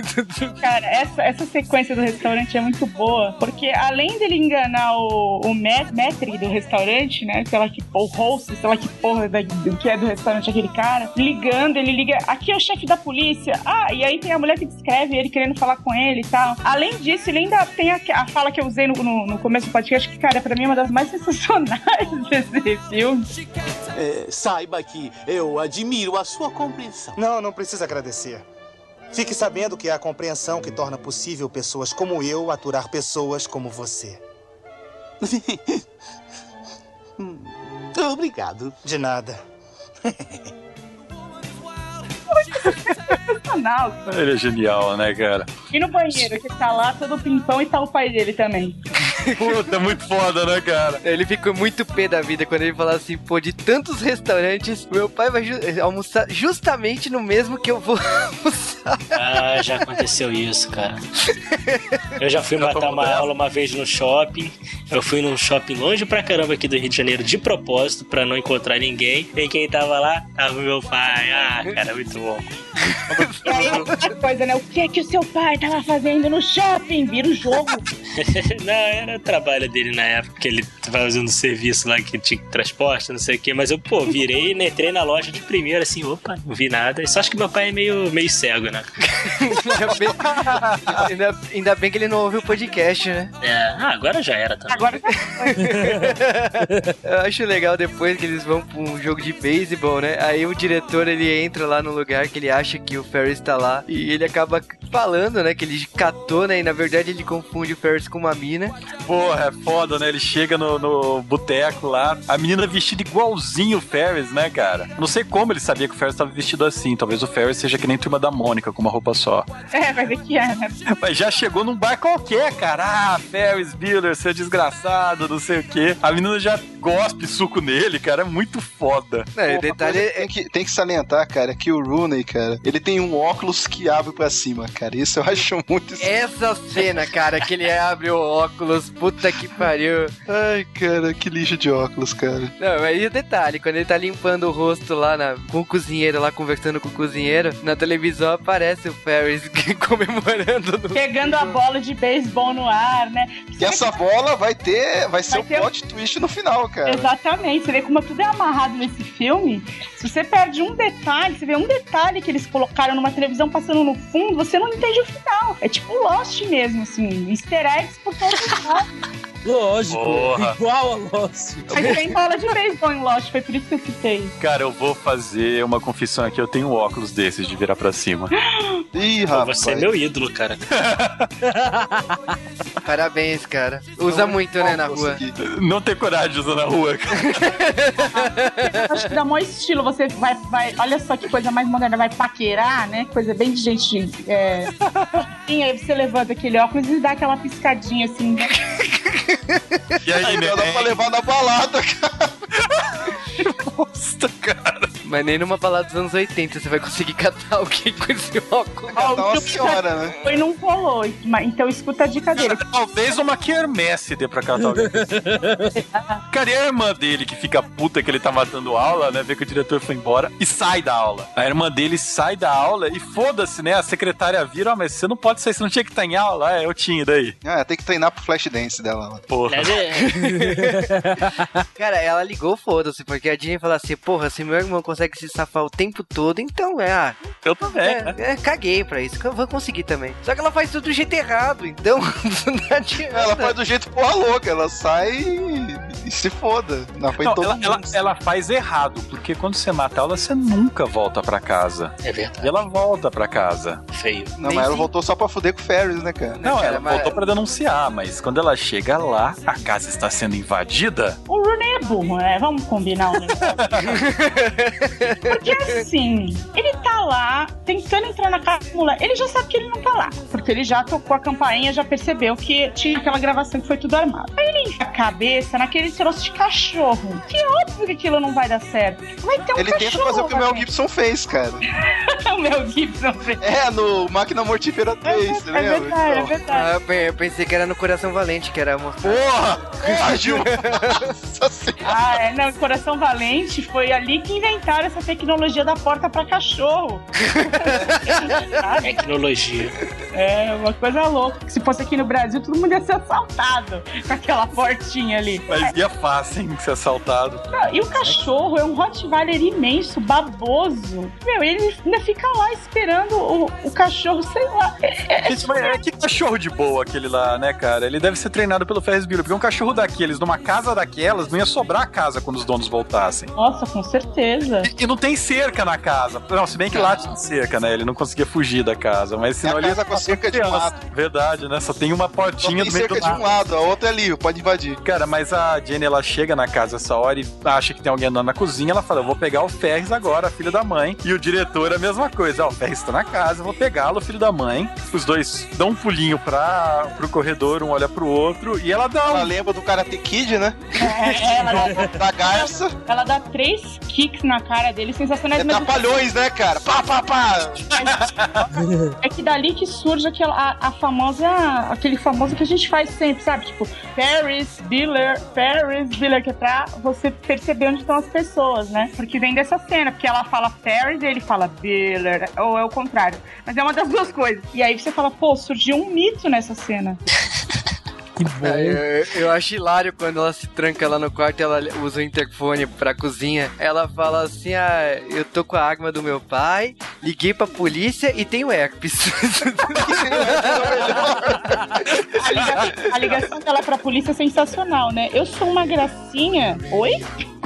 *laughs* Cara, essa, essa sequência do restaurante é muito boa, porque além dele enganar o, o maître do restaurante, né, sei lá que, ou host, sei lá que porra da, do que é do restaurante aquele cara, ligando, ele liga, aqui é o chefe da polícia, ah, e aí tem a mulher que descreve ele querendo falar com ele e tal. Além disso, ele ainda tem a, a fala que eu usei no, no, no começo do podcast, que, cara, pra mim é uma das mais *laughs* sensacionais desse filme. É, saiba que eu admiro a sua compreensão. Não, não precisa agradecer. Fique sabendo que é a compreensão que torna possível pessoas como eu aturar pessoas como você. *laughs* Hum, Obrigado. De nada. *laughs* Sensacional. Ele é genial, né, cara? E no banheiro, que tá lá todo pimpão e tá o pai dele também. Puta, muito foda, né, cara? Ele ficou muito pé da vida quando ele falou assim, pô, de tantos restaurantes, meu pai vai ju- almoçar justamente no mesmo que eu vou *laughs* almoçar. Ah, já aconteceu isso, cara. Eu já fui matar uma aula uma vez no shopping. Eu fui num shopping longe pra caramba aqui do Rio de Janeiro de propósito, pra não encontrar ninguém. E quem tava lá? Tava o meu pai. Ah, cara, muito bom. E aí, *laughs* outra coisa, né? O que é que o seu pai tava fazendo no shopping? Vira o jogo. *laughs* não, era o trabalho dele na época, que ele tava fazendo serviço lá que tinha transporte, não sei o quê. Mas eu, pô, virei e entrei na loja de primeira, assim, opa, não vi nada. E Só acho que meu pai é meio, meio cego, né? *laughs* ainda, bem, ainda- ainda bem que ele não ouviu o podcast, né? É, ah, agora já era também. Agora Eu acho legal depois que eles vão pra um jogo de beisebol, né? Aí o diretor ele entra lá no lugar que ele acha que o Ferris tá lá e ele acaba falando, né? Que ele catou, né? E na verdade ele confunde o Ferris com uma mina. Porra, é foda, né? Ele chega no, no boteco lá, a menina vestida igualzinho o Ferris, né, cara? Não sei como ele sabia que o Ferris tava vestido assim. Talvez o Ferris seja que nem turma da Mônica, com uma roupa só. É, vai ver que é, né? *laughs* Mas já chegou num bar qualquer, cara. Ah, Ferris Bueller, seu desgraçado, não sei o quê. A menina já gospe suco nele, cara. É muito foda. É, Pô, uma detalhe é, que tem, que, tem que salientar, cara, que o Rooney, cara, ele tem um óculos que abre pra cima, cara. Isso eu *laughs* acho muito. essa cena, cara, que ele abre o óculos, puta que pariu. Ai, cara, que lixo de óculos, cara. Não, mas e o detalhe, quando ele tá limpando o rosto lá na- com o cozinheiro, lá conversando com o cozinheiro, na televisão aparece o Ferris *laughs* comemorando no... Pegando a bola de beisebol no ar, né? E essa bola vai ter. Vai ser Vai o ter- plot twist no final, cara. Exatamente, você vê como tudo é amarrado nesse filme. Se você perde um detalhe, você vê um detalhe que eles colocaram numa televisão passando no fundo, você não entende o final. É tipo Lost mesmo, assim, easter eggs por todo lado. *laughs* Lógico, Porra. igual a Lost. Mas tem bola de beisebol em Lost, foi por isso que eu citei. Cara, eu vou fazer uma confissão aqui. Eu tenho um óculos desses de virar pra cima. *gasps* Ih, rapaz. você é meu ídolo, cara. *laughs* Parabéns, cara. Usa muito, né, na rua. Não tem coragem de usar na rua, cara. Acho que dá maior estilo. Você vai, vai. Olha só que coisa mais moderna. Vai paquerar, né? Coisa bem de gente. É... *laughs* E aí você levanta aquele óculos e dá aquela piscadinha assim. né? *laughs* E aí, Ainda dá pra levar na balada, cara. *laughs* Bosta, cara. Mas nem numa balada dos anos 80 você vai conseguir *laughs* catar alguém com esse óculos. Ó, Dá o uma que senhora, né? Foi não rolou. mas- Então escuta a dica dele. Talvez uma quermesse dê pra catar alguém. Cara, e a irmã dele que fica puta que ele tá matando aula, né? Vê que o diretor foi embora e sai da aula. A irmã dele sai da aula e foda-se, né? A secretária vira, ó, mas você não pode sair, você não tinha que estar em aula. É, eu tinha, daí? Ah, tem que treinar pro flash dance dela. lá. Porra. Aliás, *laughs* é- Cara, ela ligou, foda-se, porque a Jean falou assim, porra, se meu irmão consegue se safar o tempo todo, então é, ah, Eu também, né? é, é, caguei pra isso, que eu vou conseguir também. Só que ela faz tudo do jeito errado, então *laughs* não adianta. Ela faz do jeito porra louca, ela sai e, e se foda. Na frente Não, ela, mundo. ela, ela faz errado, porque quando você mata ela, você nunca volta pra casa. é E verdade. ela volta pra casa. Feio. Não, Nem mas ela sim. voltou só pra fuder com o Ferris, né, cara? Não, cara, ela mas- voltou pra denunciar, mas quando ela chega lá, a casa está sendo invadida. O Rooney é burro, né? Vamos combinar um negócio. *laughs* Porque assim, ele tá lá tentando entrar na casa do moleque. Ele já sabe que ele não tá lá. Porque ele já tocou a campainha, já percebeu que tinha aquela gravação que foi tudo armado. Aí ele enfia a cabeça naquele troço de cachorro. Que óbvio que aquilo não vai dar certo. Vai ter um Ele tenta cachorro fazer o que o Mel. Gibson fez, cara. *laughs* o Mel Gibson fez. É, no Máquina Mortífera 3, É, você é verdade, é Então, verdade. Ah, eu pe- eu pensei que era no Coração Valente, que era uma... Porra! *laughs* Porra, Gil! *laughs* Ah, é, não, Coração Valente foi ali que inventaram essa tecnologia da porta pra cachorro. *laughs* Tecnologia. É uma coisa louca. Se fosse aqui no Brasil, todo mundo ia ser assaltado com aquela portinha ali. Mas ia fácil, hein, ser assaltado. Não, E o cachorro é um Rottweiler imenso, baboso. Meu, ele ainda fica lá esperando o, o cachorro, sei lá. Gente, mas é que cachorro de boa aquele lá, né, cara? Ele deve ser treinado pelo Ferris Bueller, porque um cachorro daqueles, numa casa daquelas, não ia sobrar a casa quando os donos voltassem. Nossa, com certeza. E, e não tem cerca na casa. Não, se bem que lá tinha cerca, né? Ele não conseguia fugir da casa, mas É senão a ele ia casa com a cerca de criança. mato. Verdade, né? Só tem uma Só portinha tem do meio cerca do de um lado, a outra é livre, pode invadir. Cara, mas a Jenny, ela chega na casa essa hora e acha que tem alguém andando na cozinha. Ela fala: Eu vou pegar o Ferris agora, filho da mãe. E o diretor a mesma coisa: Ó, o Ferris tá na casa, eu vou pegá-lo, filho da mãe. Os dois dão um pulinho pra, pro corredor, um olha pro outro. E ela dá Ela um. lembra do Karate Kid, né? É, ela, *laughs* Da garça. ela dá três kicks na cara dele, sensacionais. É mas- trapalhões, né, cara? Pá, pá, pá! *laughs* É que dali que surge aquela, a, a famosa. aquele famoso que a gente faz sempre, sabe? Tipo, Paris, Biller, Paris, Biller, que é pra você perceber onde estão as pessoas, né? Porque vem dessa cena, porque ela fala Paris e ele fala Biller, ou é o contrário. Mas é uma das duas coisas. E aí você fala, pô, surgiu um mito nessa cena. *laughs* Que *laughs* bom. Ah, Eu, eu acho hilário quando ela se tranca lá no quarto e ela usa o interfone pra cozinha. Ela fala assim: Ah, eu tô com a arma do meu pai, liguei pra polícia e tenho herpes. A, liga- a ligação dela pra polícia é sensacional, né? Eu sou uma gracinha. Oi?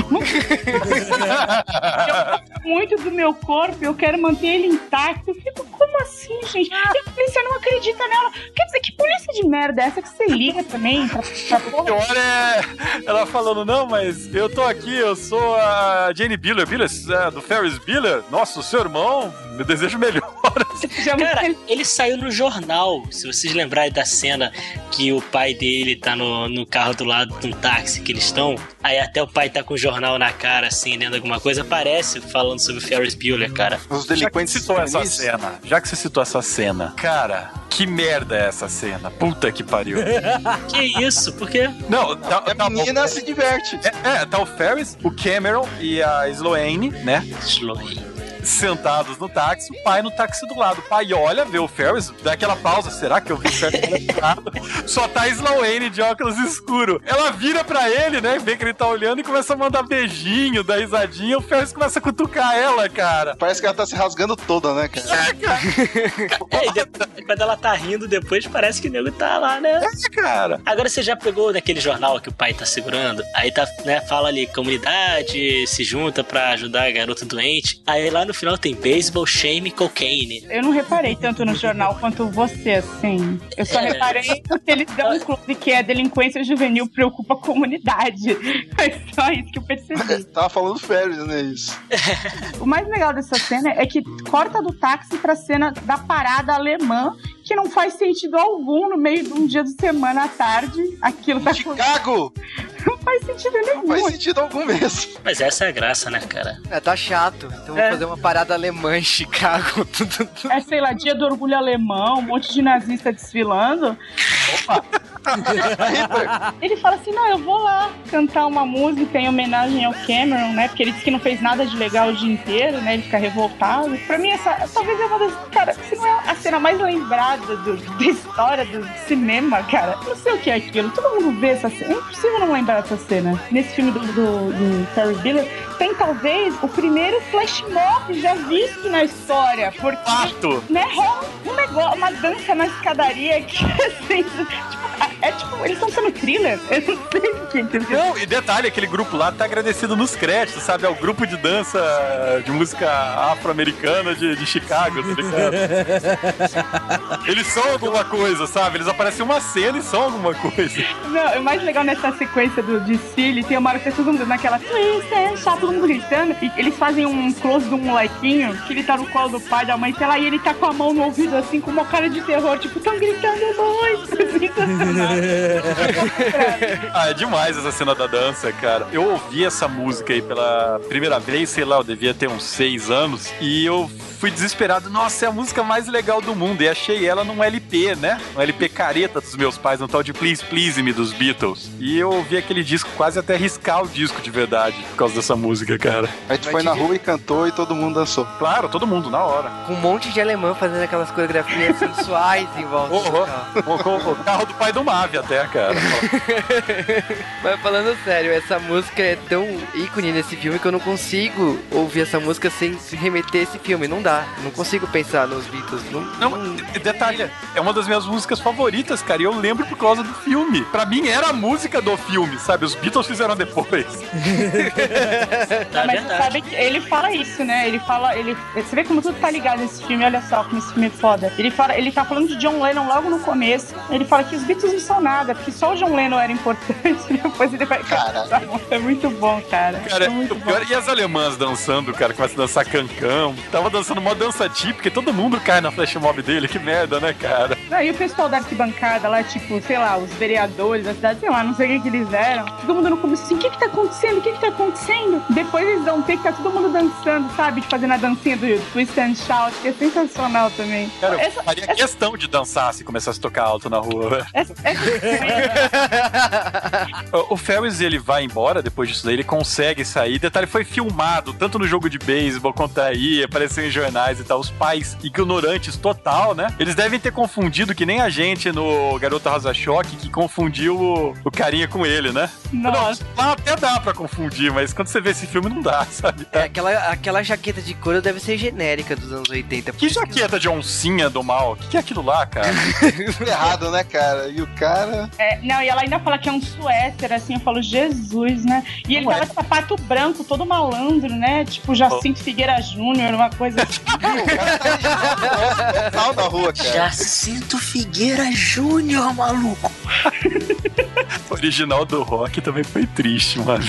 Eu gosto muito do meu corpo, eu quero manter ele intacto. Eu fico, como assim, gente? E a polícia não acredita nela. Quer dizer, que polícia de merda é essa que você liga também pra, pra porra? pior é ela falando, não, mas eu tô aqui, eu sou a Jenny Biller, Biller é, do Ferris Biller. Nossa, o seu irmão, meu desejo melhor. *laughs* Me- Cara, ele saiu no jornal. Se vocês lembrarem da cena que o pai dele tá no, no carro do lado de um táxi que eles estão, aí até o pai tá com o jornal na cara, assim, lendo alguma coisa, aparece falando sobre o Ferris Bueller, cara. Os delinquentes citou essa juvenis. cena, já que você citou essa cena, cara, que merda é essa cena? Puta que pariu. *laughs* Que isso? Por quê? Não, tá, A tá menina bom. se diverte. É, é, tá o Ferris, o Cameron e a Sloane, né? Sloane. Sentados no táxi, o pai no táxi do lado. O pai olha, vê o Ferris, dá aquela pausa. Será que eu vi o Ferris do lado? Só tá a Sloane de óculos escuro. Ela vira pra ele, né? Vê que ele tá olhando e começa a mandar beijinho, dar risadinha. O Ferris começa a cutucar ela, cara. Parece que ela tá se rasgando toda, né, cara? É, cara. *laughs* É, e depois, quando ela tá rindo depois, parece que o nego tá lá, né? É, cara. Agora você já pegou naquele jornal que o pai tá segurando? Aí tá, né, fala ali, comunidade se junta pra ajudar a garota doente. Aí lá no no final tem baseball, shame, cocaine. Eu não reparei tanto no jornal quanto você, assim. Eu só É. reparei porque eles dão um clube que é delinquência juvenil preocupa a comunidade. *laughs* Foi só isso que eu percebi. *laughs* Tava falando férias, né? Isso. O mais legal dessa cena é que corta do táxi pra cena da parada alemã, que não faz sentido algum no meio de um dia de semana à tarde. Aquilo tá. Chicago! Não faz sentido nenhum. Não faz sentido algum mesmo. Mas essa é a graça, né, cara? É, tá chato. Então vou É. fazer uma parada alemã em Chicago. *laughs* É, sei lá, dia do orgulho alemão, um monte de nazista desfilando. *laughs* Ele fala assim: não, eu vou lá cantar uma música em homenagem ao Cameron, né? Porque ele disse que não fez nada de legal o dia inteiro, né? Ele fica revoltado. Pra mim, essa talvez é uma das. Cara, se não é a cena mais lembrada do- da história do cinema, cara. Não sei o que é aquilo. Todo mundo vê essa cena. É impossível não lembrar dessa cena. Nesse filme do, do, do Terry Miller, tem talvez o primeiro flash mob já visto na história. Porque Fato! né, rola um negócio, uma dança na escadaria que *laughs* assim, tipo, é tipo, eles estão sendo thriller? *laughs* Eu não sei o que entendeu? Não, e detalhe, aquele grupo lá tá agradecido nos créditos, sabe? É o grupo de dança de música afro-americana de, de Chicago, tá ligado? *laughs* Eles são alguma coisa, sabe? Eles aparecem em uma cena e são alguma coisa. Não, o mais legal nessa sequência do de Silly, tem uma hora que tá todo mundo naquela twist, shout", todo mundo gritando, e eles fazem um close do molequinho, que ele tá no colo do pai, da mãe, sei lá, e ele tá com a mão no ouvido, assim, com uma cara de terror, tipo, tão gritando muito. *laughs* *laughs* Ah, é demais essa cena da dança, cara. Eu ouvi essa música aí pela primeira vez, sei lá, eu devia ter uns seis anos, e eu fui desesperado. Nossa, é a música mais legal do mundo. E achei ela num LP, né? Um LP careta dos meus pais, no tal de Please Please Me dos Beatles. E eu ouvi aquele disco quase até riscar o disco de verdade por causa dessa música, cara. Aí tu foi na rua e cantou e todo mundo dançou. Claro, todo mundo, na hora. Com um monte de alemão fazendo aquelas coreografias sensuais em volta. Oh, carro. oh, carro do pai do Mave até, cara. *laughs* Mas falando sério, essa música é tão ícone nesse filme que eu não consigo ouvir essa música sem se remeter a esse filme. Não dá. Não consigo pensar nos Beatles. Não, Não, e detalhe, é uma das minhas músicas favoritas, cara, e eu lembro por causa do filme. Pra mim era a música do filme, sabe? Os Beatles fizeram depois. *laughs* Mas verdade. sabe que ele fala isso, né? Ele fala, ele, você vê como tudo tá ligado nesse filme, olha só como esse filme é foda. Ele fala, ele tá falando de John Lennon logo no começo. Ele fala que os Beatles não são nada, porque só o John Lennon era importante. *laughs* Depois ele vai. Caralho. É muito bom, cara. Cara, é muito o bom. pior, e as alemãs dançando, cara, começa a dançar cancão. Tava dançando uma dança típica e todo mundo cai na flash mob dele. Que merda, né, cara? Não, e o pessoal da arquibancada lá, tipo, sei lá, os vereadores da cidade, sei lá, não sei o que, que eles eram. Todo mundo no começo assim, o que que tá acontecendo? O que que tá acontecendo? Depois eles dão um take, tá todo mundo dançando, sabe? Fazendo a dancinha do Twist and Shout, que é sensacional também. Cara, eu Essa- faria questão de dançar se começasse a tocar alto na rua, velho. essa- O Ferris, ele vai embora depois disso daí, ele consegue sair. Detalhe, foi filmado tanto no jogo de beisebol quanto aí, apareceu em jornais e tal. Os pais ignorantes total, né? Eles devem ter confundido, que nem a gente no Garota Rosa Choque, que confundiu o, o carinha com ele, né? Nossa. Não, até dá pra confundir, mas quando você vê esse filme não dá, *laughs* sabe? É, aquela, aquela jaqueta de couro deve ser genérica dos anos 80. Que jaqueta de oncinha do mal? O que, que é aquilo lá, cara? *laughs* Errado, né, cara? E o cara. É, não, e ela ainda fala que é um suéter, assim, eu falo, Jesus, né? E ele Não é. tava de sapato branco, todo malandro, né? Tipo, Jacinto Figueira Júnior, uma coisa assim. *laughs* O cara tá total na rua, cara. Jacinto Figueira Júnior, maluco. O *laughs* original do rock também foi triste, mano.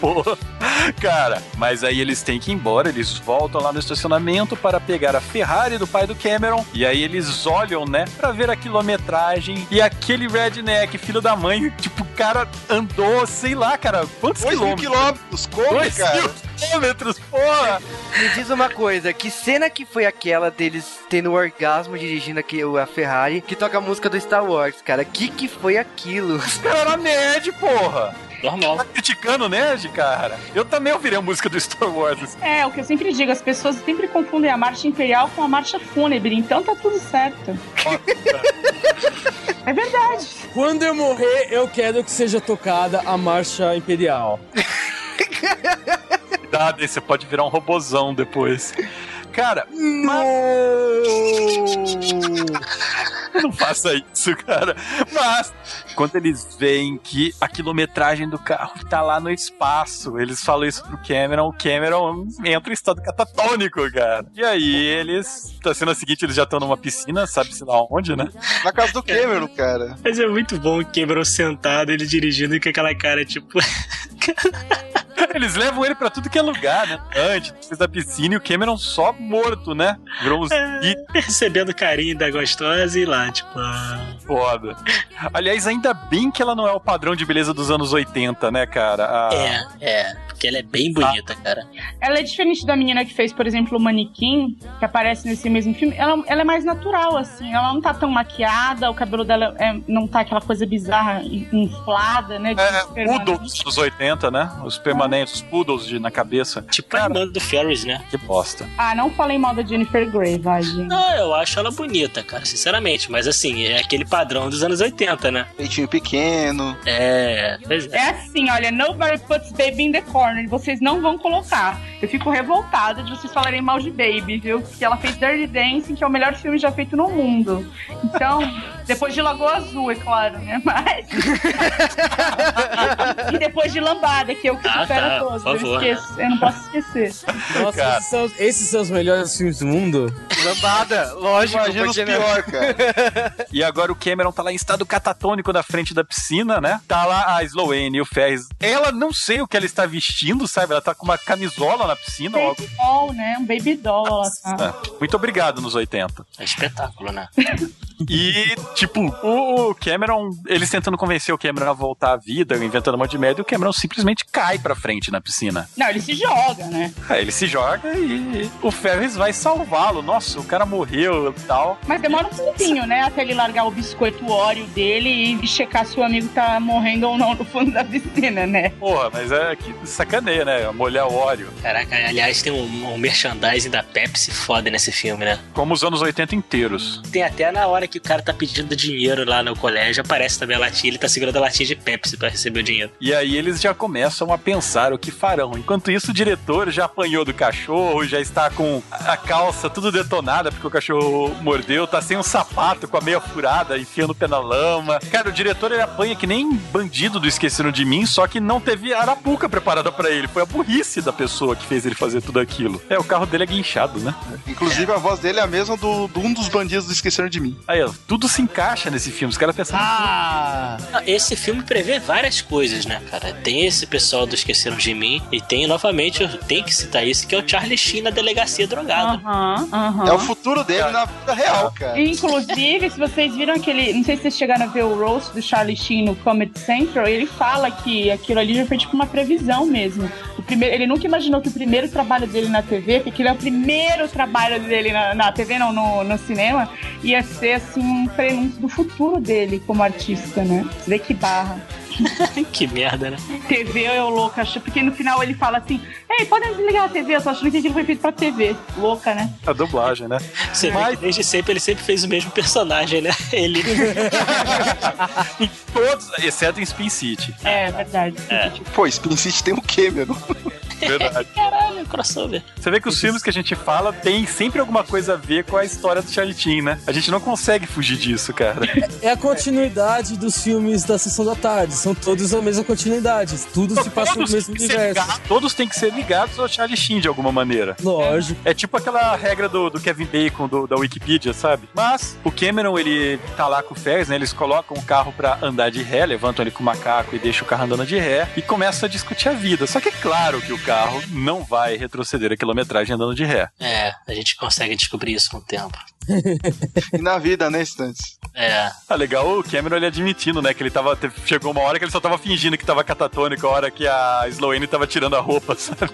Pô, cara, mas aí eles têm que ir embora, eles voltam lá no estacionamento para pegar a Ferrari do pai do Cameron. E aí eles olham, né, pra ver a quilometragem. E aquele redneck, filho da mãe, *laughs* tipo, o cara andou, sei lá, cara, quantos Dois mil quilômetros? quilômetros, como, Dois cara? mil quilômetros, porra! Me diz uma coisa, que cena que foi aquela deles tendo orgasmo dirigindo aqui a Ferrari, que toca a música do Star Wars, cara? Que que foi aquilo? Cara, era nerd, porra! Normal. Tá criticando o nerd, cara? Eu também ouvirei a música do Star Wars. É, o que eu sempre digo, as pessoas sempre confundem a marcha imperial com a marcha fúnebre, então tá tudo certo. É verdade. Quando eu morrer, eu quero que seja tocada a marcha imperial. *laughs* Cuidado, aí você pode virar um robozão depois. Cara, mas... Não *laughs* faça isso, cara. Mas, quando eles veem que a quilometragem do carro tá lá no espaço, eles falam isso pro Cameron, o Cameron entra em estado catatônico, cara. E aí eles, tá sendo a seguinte, eles já estão numa piscina, sabe-se lá onde, né? Na casa do Cameron, cara. Mas é muito bom o Cameron sentado, ele dirigindo e com aquela cara, tipo. *laughs* Eles levam ele pra tudo que é lugar, né? Antes, fez da piscina e o Cameron só morto, né? Virou uns *laughs* É, recebendo carinho da gostosa e lá, tipo. ah, foda. Aliás, ainda bem que ela não é o padrão de beleza dos anos 80, né, cara? A- É, é. Porque ela é bem bonita, cara. Ela é diferente da menina que fez, por exemplo, o Manequim, que aparece nesse mesmo filme. Ela, ela é mais natural, assim. Ela não tá tão maquiada, o cabelo dela é- não tá aquela coisa bizarra, inflada, né? de É, Superman. poodles dos 80, né? Os permanentes, os poodles de, na cabeça. Tipo a irmã do Ferris, né? Que bosta. Ah, não falei mal da Jennifer Grey, vai, gente. Não, eu acho ela bonita, cara, sinceramente. Mas assim, é aquele padrão dos anos 80, né? Peitinho pequeno. É. pois é. É assim, olha, nobody puts baby in the corner. Vocês não vão colocar. Eu fico revoltada de vocês falarem mal de Baby, viu? Porque ela fez Dirty Dancing, que é o melhor filme já feito no mundo. Então, *laughs* depois de Lagoa Azul, é claro, né? Mas. *laughs* e depois de Lambada, que é o que Ah, supera tá, todos. por Eu esqueço, eu não posso esquecer. Nossa, Cara. esses são, esses são os melhores filmes do mundo? Lambada, lógico. Imagina os não- pior, cara. *laughs* E agora o Cameron tá lá em estado catatônico na frente da piscina, né? Tá lá a Sloane e o Ferris. Ela não sei o que ela está vestindo, sabe? Ela tá com uma camisola na piscina algo. Baby doll, né? Um baby doll, ela tá. É. Muito obrigado nos 80. É espetáculo, né? *laughs* E, tipo, o Cameron, eles tentando convencer o Cameron a voltar à vida, inventando um monte de merda, e o Cameron simplesmente cai pra frente na piscina. Não, ele se joga, né? Aí ele se joga e o Ferris vai salvá-lo. Nossa, o cara morreu e tal. Mas demora um tempinho, né? Até ele largar o biscoito óleo dele e checar se o amigo tá morrendo ou não no fundo da piscina, né? Porra, mas é que sacaneia, né? Molhar o óleo. Caraca, aliás, tem um, um merchandising da Pepsi foda nesse filme, né? Como os anos 80 inteiros. Tem até na hora que o cara tá pedindo dinheiro lá no colégio, aparece também a latinha, ele tá segurando a latinha de Pepsi pra receber o dinheiro. E aí eles já começam a pensar o que farão. Enquanto isso, o diretor já apanhou do cachorro, já está com a calça tudo detonada porque o cachorro mordeu, tá sem um sapato com a meia furada, enfiando o pé na lama. Cara, o diretor ele apanha que nem bandido do Esqueceram de Mim, só que não teve arapuca preparada pra ele. Foi a burrice da pessoa que fez ele fazer tudo aquilo. É, o carro dele é guinchado, né? Inclusive, a voz dele é a mesma do, do um dos bandidos do Esqueceram de Mim. Aí, ó, tudo se encaixa nesse filme. Os caras pensaram. Ah! Esse filme prevê várias coisas, né, cara? Tem esse pessoal do Esqueceram de Mim, e tem, novamente, eu tenho que citar isso, que é o Charlie Sheen na delegacia drogado. Aham, aham. É o futuro dele na vida real, cara. Inclusive, se vocês viram aquele. Não sei se vocês chegaram a ver o roast do Charlie Sheen no Comedy Central, ele fala que aquilo ali já foi tipo uma previsão mesmo. O primeiro, ele nunca imaginou que o primeiro trabalho dele na TV, porque ele é o primeiro trabalho dele na, na TV, não, no, no cinema, ia ser assim um prenúncio do futuro dele como artista, né? Você vê que barra. *laughs* que merda, né? TV é o louco, acho, porque no final ele fala assim: Ei, podem desligar a TV, eu tô achando que aquilo foi feito pra TV. Louca, né? A dublagem, né? Você vê que desde sempre ele sempre fez o mesmo personagem, né? *laughs* Ele. *laughs* em todos, exceto em Spin City. É, verdade. Pô, Spin City tem o Cameron. Verdade. Caralho, crossover. Você vê que os filmes que a gente fala tem sempre alguma coisa a ver com a história do Charlie Sheen, né? A gente não consegue fugir disso, cara. É a continuidade dos filmes da Sessão da Tarde. São todos a mesma continuidade. Tudo se passa no mesmo universo. todos têm que ser ligados ao Charlie Sheen de alguma maneira. Lógico. É tipo aquela regra do, do Kevin Bacon do- da Wikipedia, sabe? Mas o Cameron, ele tá lá com o Ferris, né? Eles colocam o carro pra andar de ré, levantam ele com o macaco e deixam o carro andando de ré e começam a discutir a vida. Só que é claro que o carro não vai retroceder a quilometragem andando de ré. É, a gente consegue descobrir isso com o tempo. E na vida, né, Stantes? É. Ah, legal o Cameron ele admitindo, né? Que ele tava. te- Chegou uma hora que ele só tava fingindo que tava catatônico, a hora que a Sloane tava tirando a roupa, *laughs* sabe?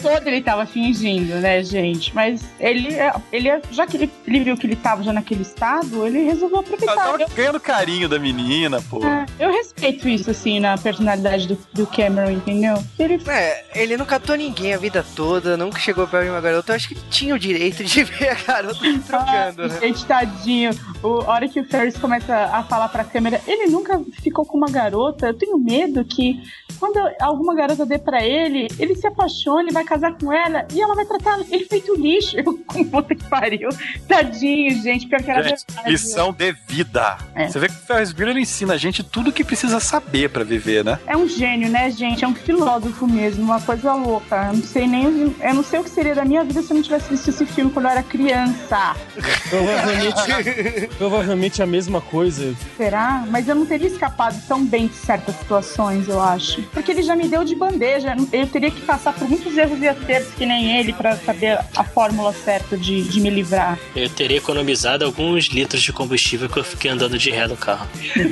Todo ele tava fingindo, né, gente? Mas ele, é- ele é- já que ele, ele viu que ele tava já naquele estado, ele resolveu aproveitar. Tava Eu, ganhando carinho da menina, pô. é, eu respeito isso, assim, na personalidade do, do Cameron, entendeu? Ele É, ele não catou ninguém a vida toda, nunca chegou de uma garota. Eu acho que ele tinha o direito de *laughs* ver a garota garotas trocando, né? Gente, tadinho. O, a hora que o Ferris começa a falar pra câmera, ele nunca ficou com uma garota. Eu tenho medo que quando alguma garota dê pra ele, ele se apaixone, vai casar com ela e ela vai tratar ele feito lixo. Eu, *laughs* com puta que pariu. Tadinho, gente. Pior que era Gente, verdade. lição de vida. É. Você vê que o Ferris Bueller ensina a gente tudo que precisa saber pra viver, né? É um gênio, né, gente? É um filósofo mesmo, uma coisa louca. Eu não sei nem. Eu não sei o que seria da minha vida se eu não tivesse visto esse filme quando eu era criança. Provavelmente, provavelmente a mesma coisa. Será? Mas eu não teria escapado tão bem de certas situações, eu acho. Porque ele já me deu de bandeja. Eu teria que passar por muitos erros e acertos que nem ele pra saber a fórmula certa de, de me livrar. Eu teria economizado alguns litros de combustível que eu fiquei andando de ré no carro. *laughs*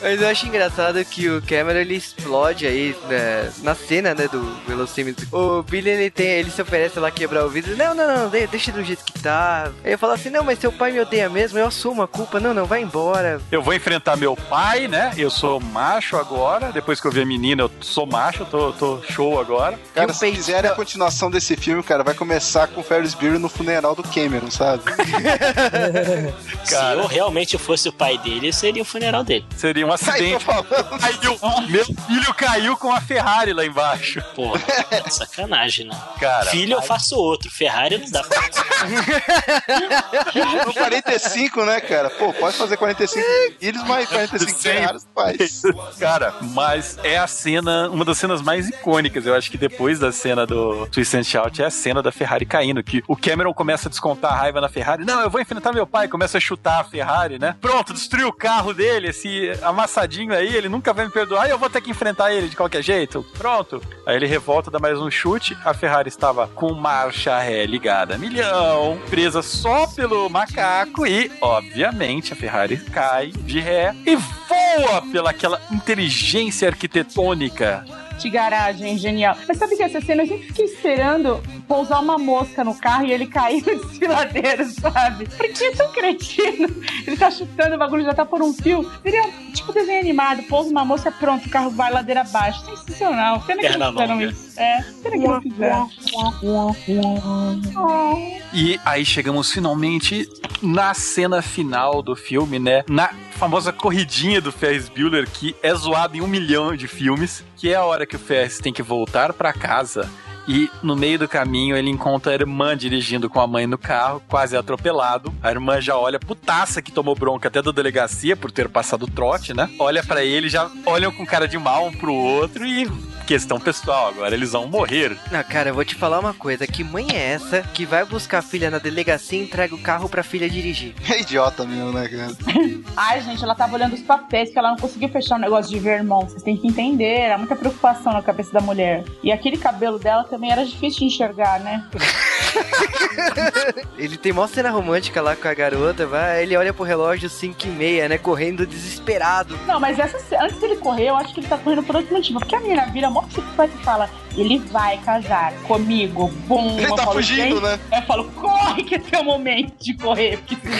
Mas eu acho engraçado que o Cameron ele explode aí né, na cena, né, do velocímetro. O Billy ele tem, ele se oferece lá quebrar o vidro. Não, não, não, de- deixa do jeito que tá. Aí eu falo assim: "Não, mas seu pai me odeia mesmo, eu assumo a culpa. Não, não, vai embora". Eu vou enfrentar meu pai, né? Eu sou macho agora. Depois que eu vi a menina, eu sou macho, tô, tô show agora. Cara, se quiserem a continuação desse filme, cara, vai começar com o Ferris Bueller no funeral do Cameron, sabe? *laughs* Se eu realmente fosse o pai dele, seria o funeral dele. Seria um acidente. Caiu. Meu filho caiu com a Ferrari lá embaixo. Pô, é *laughs* sacanagem, né? Cara, Filho eu faço outro, Ferrari não dá pra No 45, *laughs* né, cara? Pô, pode fazer 45 filhos, mas 45 Ferraris faz. Cara, mas é a cena, uma das cenas mais icônicas. Eu acho que depois da cena do Twist and Shout é a cena da Ferrari caindo, que o Cameron começa a descontar a raiva na Ferrari. Não, eu vou enfrentar meu pai, começa a chutar a Ferrari, né? Pronto, destruiu o carro dele, esse amassadinho aí, ele nunca vai me perdoar eu vou ter que enfrentar ele de qualquer jeito. Pronto. Aí ele revolta, dá mais um chute, a Ferrari estava com marcha ré ligada a milhão, presa só pelo macaco e, obviamente, a Ferrari cai de ré e voa pela aquela inteligência arquitetônica. De garagem, genial. Mas sabe que essa cena eu sempre fiquei esperando pousar uma mosca no carro e ele cair *laughs* no desfiladeiro, sabe? Porque é tão cretino. Ele tá chutando o bagulho, já tá por um fio. Seria tipo desenho animado, pousa uma mosca, pronto, o carro vai ladeira abaixo. Sensacional. Pena que não fizeram isso. É, pena que não fizeram. E aí chegamos finalmente na cena final do filme, né? Na famosa corridinha do Ferris Bueller, que é zoado em um milhão de filmes, que é a hora que o Ferris tem que voltar pra casa. E no meio do caminho ele encontra a irmã dirigindo com a mãe no carro, quase atropelado. A irmã já olha putaça que tomou bronca até da delegacia por ter passado trote, né? Olha pra ele, já olham com cara de mal um pro outro e questão pessoal, agora eles vão morrer. Não, cara, eu vou te falar uma coisa. Que mãe é essa que vai buscar a filha na delegacia e entrega o carro pra filha dirigir? É idiota mesmo, né, cara? *laughs* Ai, gente, ela tava olhando os papéis, que ela não conseguiu fechar o negócio de Vermont. Vocês têm que entender, era muita preocupação na cabeça da mulher. E aquele cabelo dela também era difícil de enxergar, né? *laughs* *laughs* Ele tem mó cena romântica lá com a garota, vai, ele olha pro relógio 5 e meia, né? Correndo desesperado. Não, mas essa, antes dele correr, eu acho que ele tá correndo por outro motivo. Porque a menina vira mó psicopata e fala: ele vai casar comigo. Bum! Ele eu tá falo, fugindo, "Gente", né? Eu falo, corre que é teu momento de correr. Porque senão...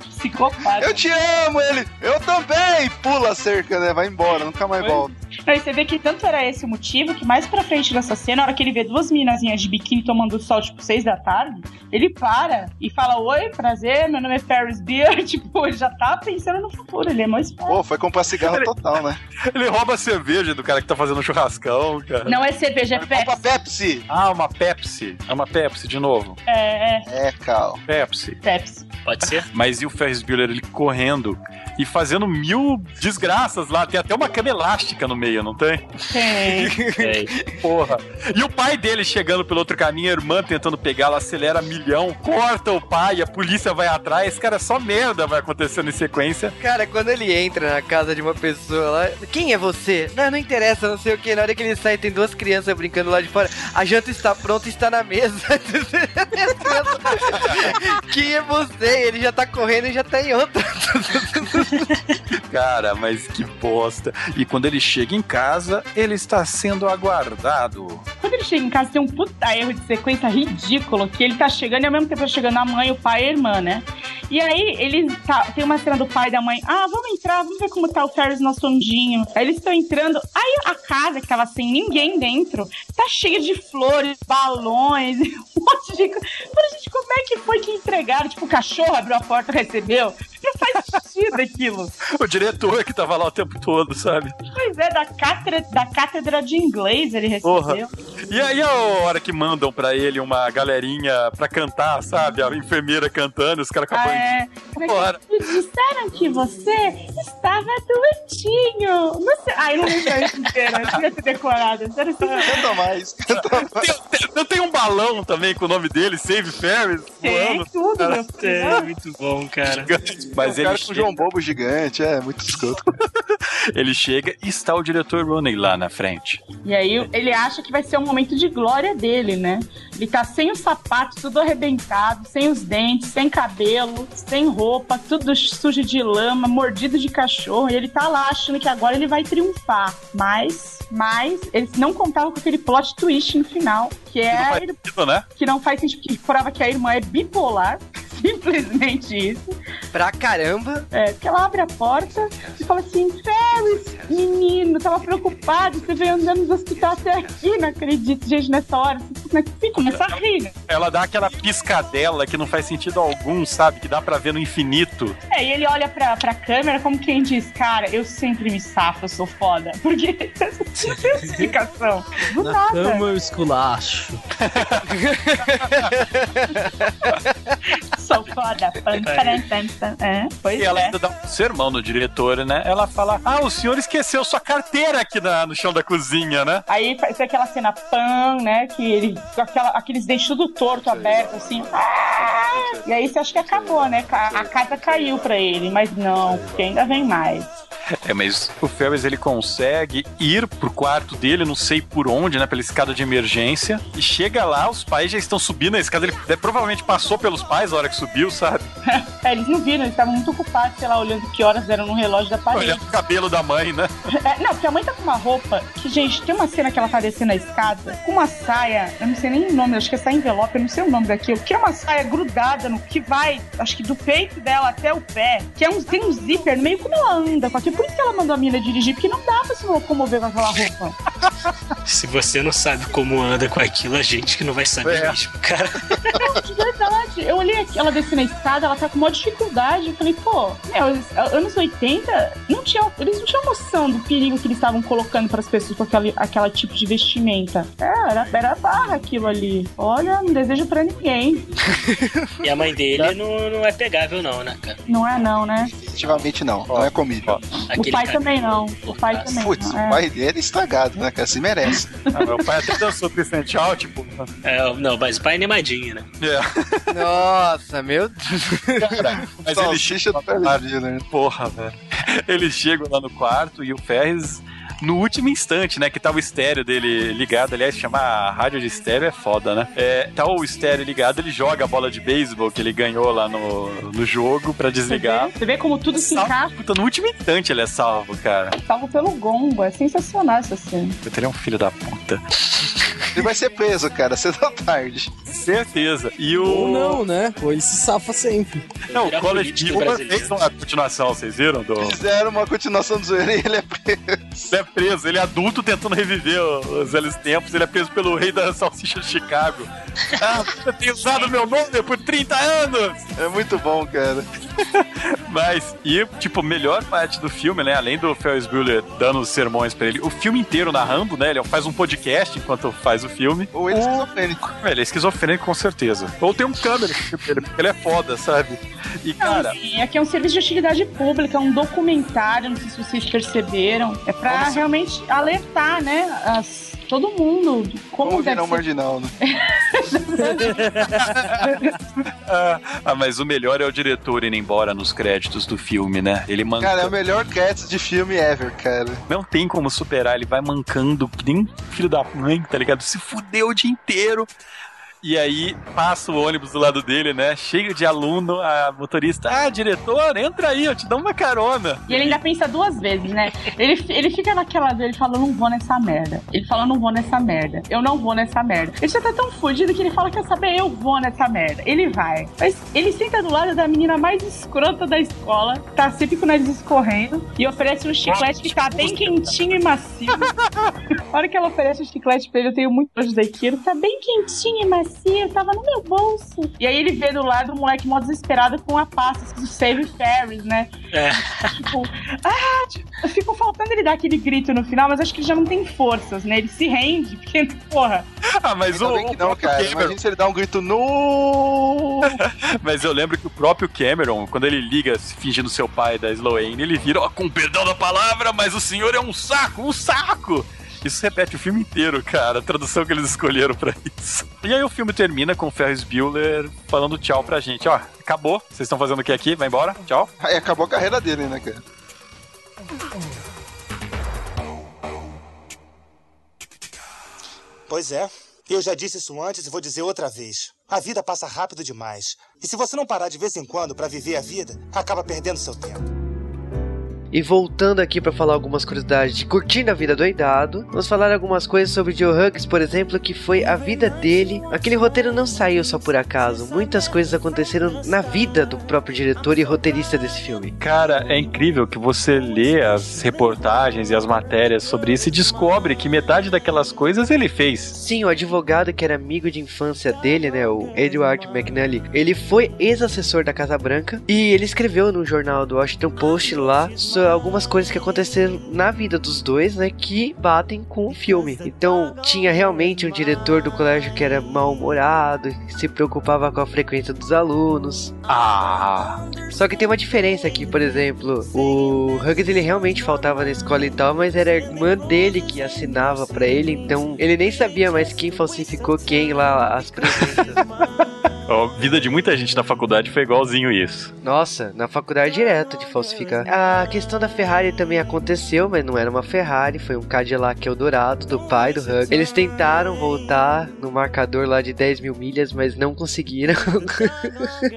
*laughs* Psicopata. Eu te amo, ele. Eu também. Pula a cerca, né? Vai embora, nunca mais volta. Aí você vê que tanto era esse o motivo que mais pra frente dessa cena, na hora que ele vê duas minazinhas de biquíni tomando sol, tipo, seis da tarde, ele para e fala: Oi, prazer, meu nome é Ferris Beer. *laughs* Tipo, ele já tá pensando no futuro, ele é mais esperto. Pô, foi comprar cigarro total, né? *laughs* Ele rouba a cerveja do cara que tá fazendo churrascão, cara. Não é cerveja, é Pepsi. Pepsi. Ah, uma Pepsi. É uma Pepsi de novo. É, é, É, Cal. Pepsi. Pepsi. Pode ser? Mas e o Ferris Bueller, ele correndo e fazendo mil desgraças lá. Tem até uma cama elástica no meio, não tem? Tem. É. *laughs* Porra. E o pai dele chegando pelo outro caminho, a irmã tentando pegá-lo, acelera milhão, corta o pai, a polícia vai atrás. Cara, só merda vai acontecendo em sequência. Cara, quando ele entra na casa de uma pessoa lá, quem é você? Não, não interessa, não sei o que. Na hora que ele sai, tem duas crianças brincando lá de fora. A janta está pronta e está na mesa. *laughs* quem é você? Ele já tá correndo e já tá em outra. *laughs* *laughs* Cara, mas que bosta. E quando ele chega em casa, ele está sendo aguardado. Quando ele chega em casa, tem um puta erro de sequência ridículo, que ele tá chegando e ao mesmo tempo tá chegando a mãe, o pai e a irmã, né? E aí, ele tá, tem uma cena do pai e da mãe, ah, vamos entrar, vamos ver como tá o Ferris no sondinho. Aí eles estão entrando, aí a casa, que tava sem ninguém dentro, tá cheia de flores, balões, *laughs* um monte de coisa. Gente, como é que foi que entregaram? Tipo, o cachorro abriu a porta e recebeu? Não faz sentido aquilo. O diretor que tava lá o tempo todo, sabe? Pois é, da cátedra, da cátedra de inglês ele recebeu. Porra. E aí a hora que mandam pra ele uma galerinha pra cantar, sabe? A enfermeira cantando, os caras com a Ah, é. Disseram que você estava doentinho. Não sei. Ai, não lembro isso inteira. Eu devia ter decorado. Era assim. Canta mais, canta mais. Tem, tem- não tem um balão também com o nome dele, Save Ferris? Tem tudo, Cara, meu filho. É, muito bom, cara. gigante. Mas um ele cara com o chega, João Bobo gigante, é, muito escroto. *laughs* ele chega e está o diretor Rooney lá na frente. E aí ele acha que vai ser um momento de glória dele, né? Ele tá sem os sapatos, tudo arrebentado, sem os dentes, sem cabelo, sem roupa, tudo sujo de lama, mordido de cachorro. E ele tá lá achando que agora ele vai triunfar. Mas, mas, eles não contavam com aquele plot twist no final, que Não é faz sentido, né? que não faz sentido, que prova que a irmã é bipolar. *laughs* Simplesmente isso. Pra caramba. É, porque ela abre a porta e fala assim: Ferris, menino, tava preocupado, você veio andando do hospital até aqui, não acredito. Gente, nessa hora, você você começa a rir, né? Ela dá aquela piscadela que não faz sentido algum, sabe? Que dá pra ver no infinito. É, e ele olha pra, pra câmera como quem diz: Cara, eu sempre me safo, eu sou foda. Porque *laughs* não tem explicação. Do Na nada. cama eu esculacho. *laughs* Sou foda. Pan. É, pois E ela é. ainda dá um sermão no diretor, né? Ela fala: Ah, o senhor esqueceu sua carteira aqui na- no chão da cozinha, né? Aí faz aquela cena pan, né? Que ele. Aquela, aqueles dentes tudo torto, aberto, assim. Ah! E aí você acha que acabou, né? A, a casa caiu pra ele, mas não, porque ainda vem mais. É, mas o Ferris ele consegue ir pro quarto dele, não sei por onde, né? Pela escada de emergência. E chega lá, os pais já estão subindo a escada. Ele é, provavelmente passou pelos pais a hora que subiu, sabe? *laughs* É, eles não viram, eles estavam muito ocupados, sei lá, olhando que horas eram no relógio da parede. Olhando o cabelo da mãe, né? *laughs* É, não, porque a mãe tá com uma roupa que, gente, tem uma cena que ela tá descendo a escada com uma saia, eu não sei nem o nome, acho que é essa envelope, eu não sei o nome daquilo, que é uma saia grudada no que vai, acho que do peito dela até o pé, que é um, tem um zíper meio, como ela anda com aquilo. Por isso que ela mandou a mina dirigir, porque não dá pra se locomover com aquela roupa. *laughs* Se você não sabe como anda com aquilo, a gente que não vai saber É. mesmo, cara. Não, de verdade. Eu olhei aqui, ela descendo a escada, ela tá com maior dificuldade. Eu falei, pô, meu, eles- anos 80, não tinha, eles não tinham noção do perigo que eles estavam colocando pras pessoas com aquele, aquela tipo de vestimenta. É, era, era barra aquilo ali. Olha, não desejo pra ninguém. *laughs* E a mãe dele não, não é pegável, não, né, cara? Não é não, né? Definitivamente não, não é comível. o pai cara- também não. O pai também Putz, não. É. o pai dele é estragado, né, cara? Se merece. *laughs* Ah, meu pai até dançou Christian Tchau, tipo. É, não, mas o pai é animadinho, né? É. Nossa, meu Deus. Mas ele Salsicha do Ferris né? Porra, velho. Eles chegam lá no quarto e o Ferris, no último instante, né? Que tá o estéreo dele ligado. Aliás, chamar a rádio de estéreo é foda, né? É, tá o estéreo ligado, ele joga a bola de beisebol que ele ganhou lá no, no jogo pra desligar. Você vê como tudo se encaixa, Puta, no último instante ele é salvo, cara. salvo pelo gongo. É sensacional essa cena. Ele é um filho da puta. Ele vai ser preso, cara, *laughs* cedo ou tarde. Certeza. E o. Ou não, né? Ou ele se safa sempre. Não, o College Humor fez uma continuação, vocês viram? Do... Fizeram uma continuação do zoeira e ele é preso. Ele é preso, ele é adulto tentando reviver os velhos tempos, ele é preso pelo rei da salsicha de Chicago. *laughs* Ah, você tem usado meu nome por 30 anos! É muito bom, cara. *laughs* Mas, e, tipo, melhor parte do filme, né? Além do Ferris Bueller dando os sermões pra ele, o filme inteiro narrando, né? Ele faz um podcast enquanto faz o filme. Ou ele é esquizofrênico. Ele é esquizofrênico com certeza. Ou tem um câmera ele, porque ele é foda, sabe? E, cara, Não, sim, aqui é um serviço de utilidade pública, é um documentário, não sei se vocês perceberam. É pra realmente alertar, né, as- todo mundo como Como deve um ser. marginal, né? *laughs* ah, ah, mas o melhor é o diretor indo embora nos créditos do filme, né? Ele manca. Cara, é o melhor cats de filme ever, cara. Não tem como superar, ele vai mancando que nem filho da mãe, tá ligado? Se fudeu o dia inteiro. E aí passa o ônibus do lado dele, né? Cheio de aluno, a motorista, ah, diretor, entra aí, eu te dou uma carona. E ele ainda pensa duas vezes, né? Ele, ele fica naquela dele, ele fala, eu não vou nessa merda. Ele fala, eu não vou nessa merda. Eu não vou nessa merda. Ele já tá tão fudido que ele fala, quer saber, eu vou nessa merda. Ele vai. Mas ele senta do lado da menina mais escrota da escola, tá sempre com o nariz escorrendo, e oferece um chiclete que tá bem quentinho e macio. *laughs* A hora que ela oferece o chiclete pra ele, eu tenho muito nojo daquilo. Tá bem quentinho e macio, tava no meu bolso. E aí ele vê do lado o moleque mó desesperado com a pasta do Save Ferris, né? É. Tipo, ah, tipo, ficou faltando ele dar aquele grito no final, mas acho que ele já não tem forças, né? Ele se rende, *laughs* porque, porra. Ah, mas o, que não, cara. Cameron- Imagina se ele dá um grito no. *laughs* Mas eu lembro que o próprio Cameron, quando ele liga se fingindo ser o pai da Sloane, ele vira, ó, com perdão da palavra, mas o senhor é um saco, um saco! Isso repete o filme inteiro, cara, a tradução que eles escolheram pra isso. E aí o filme termina com o Ferris Bueller falando tchau pra gente. Ó, acabou, vocês estão fazendo o que aqui? Vai embora, tchau. Aí acabou a carreira dele, né, cara? Pois é. Eu já disse isso antes e vou dizer outra vez. A vida passa rápido demais. E se você não parar de vez em quando pra viver a vida, acaba perdendo seu tempo. E voltando aqui pra falar algumas curiosidades de Curtindo a Vida Doidado, vamos falar algumas coisas sobre Joe Hughes, por exemplo, que foi a vida dele. Aquele roteiro não saiu só por acaso, muitas coisas aconteceram na vida do próprio diretor e roteirista desse filme. Cara, é incrível que você lê as reportagens e as matérias sobre isso e descobre que metade daquelas coisas ele fez. Sim, o advogado que era amigo de infância dele, né, o Edward McNally, ele foi ex-assessor da Casa Branca e ele escreveu no jornal do Washington Post lá sobre algumas coisas que aconteceram na vida dos dois, né, que batem com o filme. Então, tinha realmente um diretor do colégio que era mal-humorado, se preocupava com a frequência dos alunos. Ah, Só que tem uma diferença aqui, por exemplo, o Hughes ele realmente faltava na escola e tal, mas era a irmã dele que assinava pra ele, então ele nem sabia mais quem falsificou quem lá as *laughs* presenças. A vida de muita gente na faculdade foi igualzinho isso. Nossa, na faculdade direto de falsificar. A questão da Ferrari também aconteceu, mas não era uma Ferrari, foi um Cadillac Eldorado do pai do Hughes. Eles tentaram voltar no marcador lá de 10 mil milhas, mas não conseguiram. *laughs*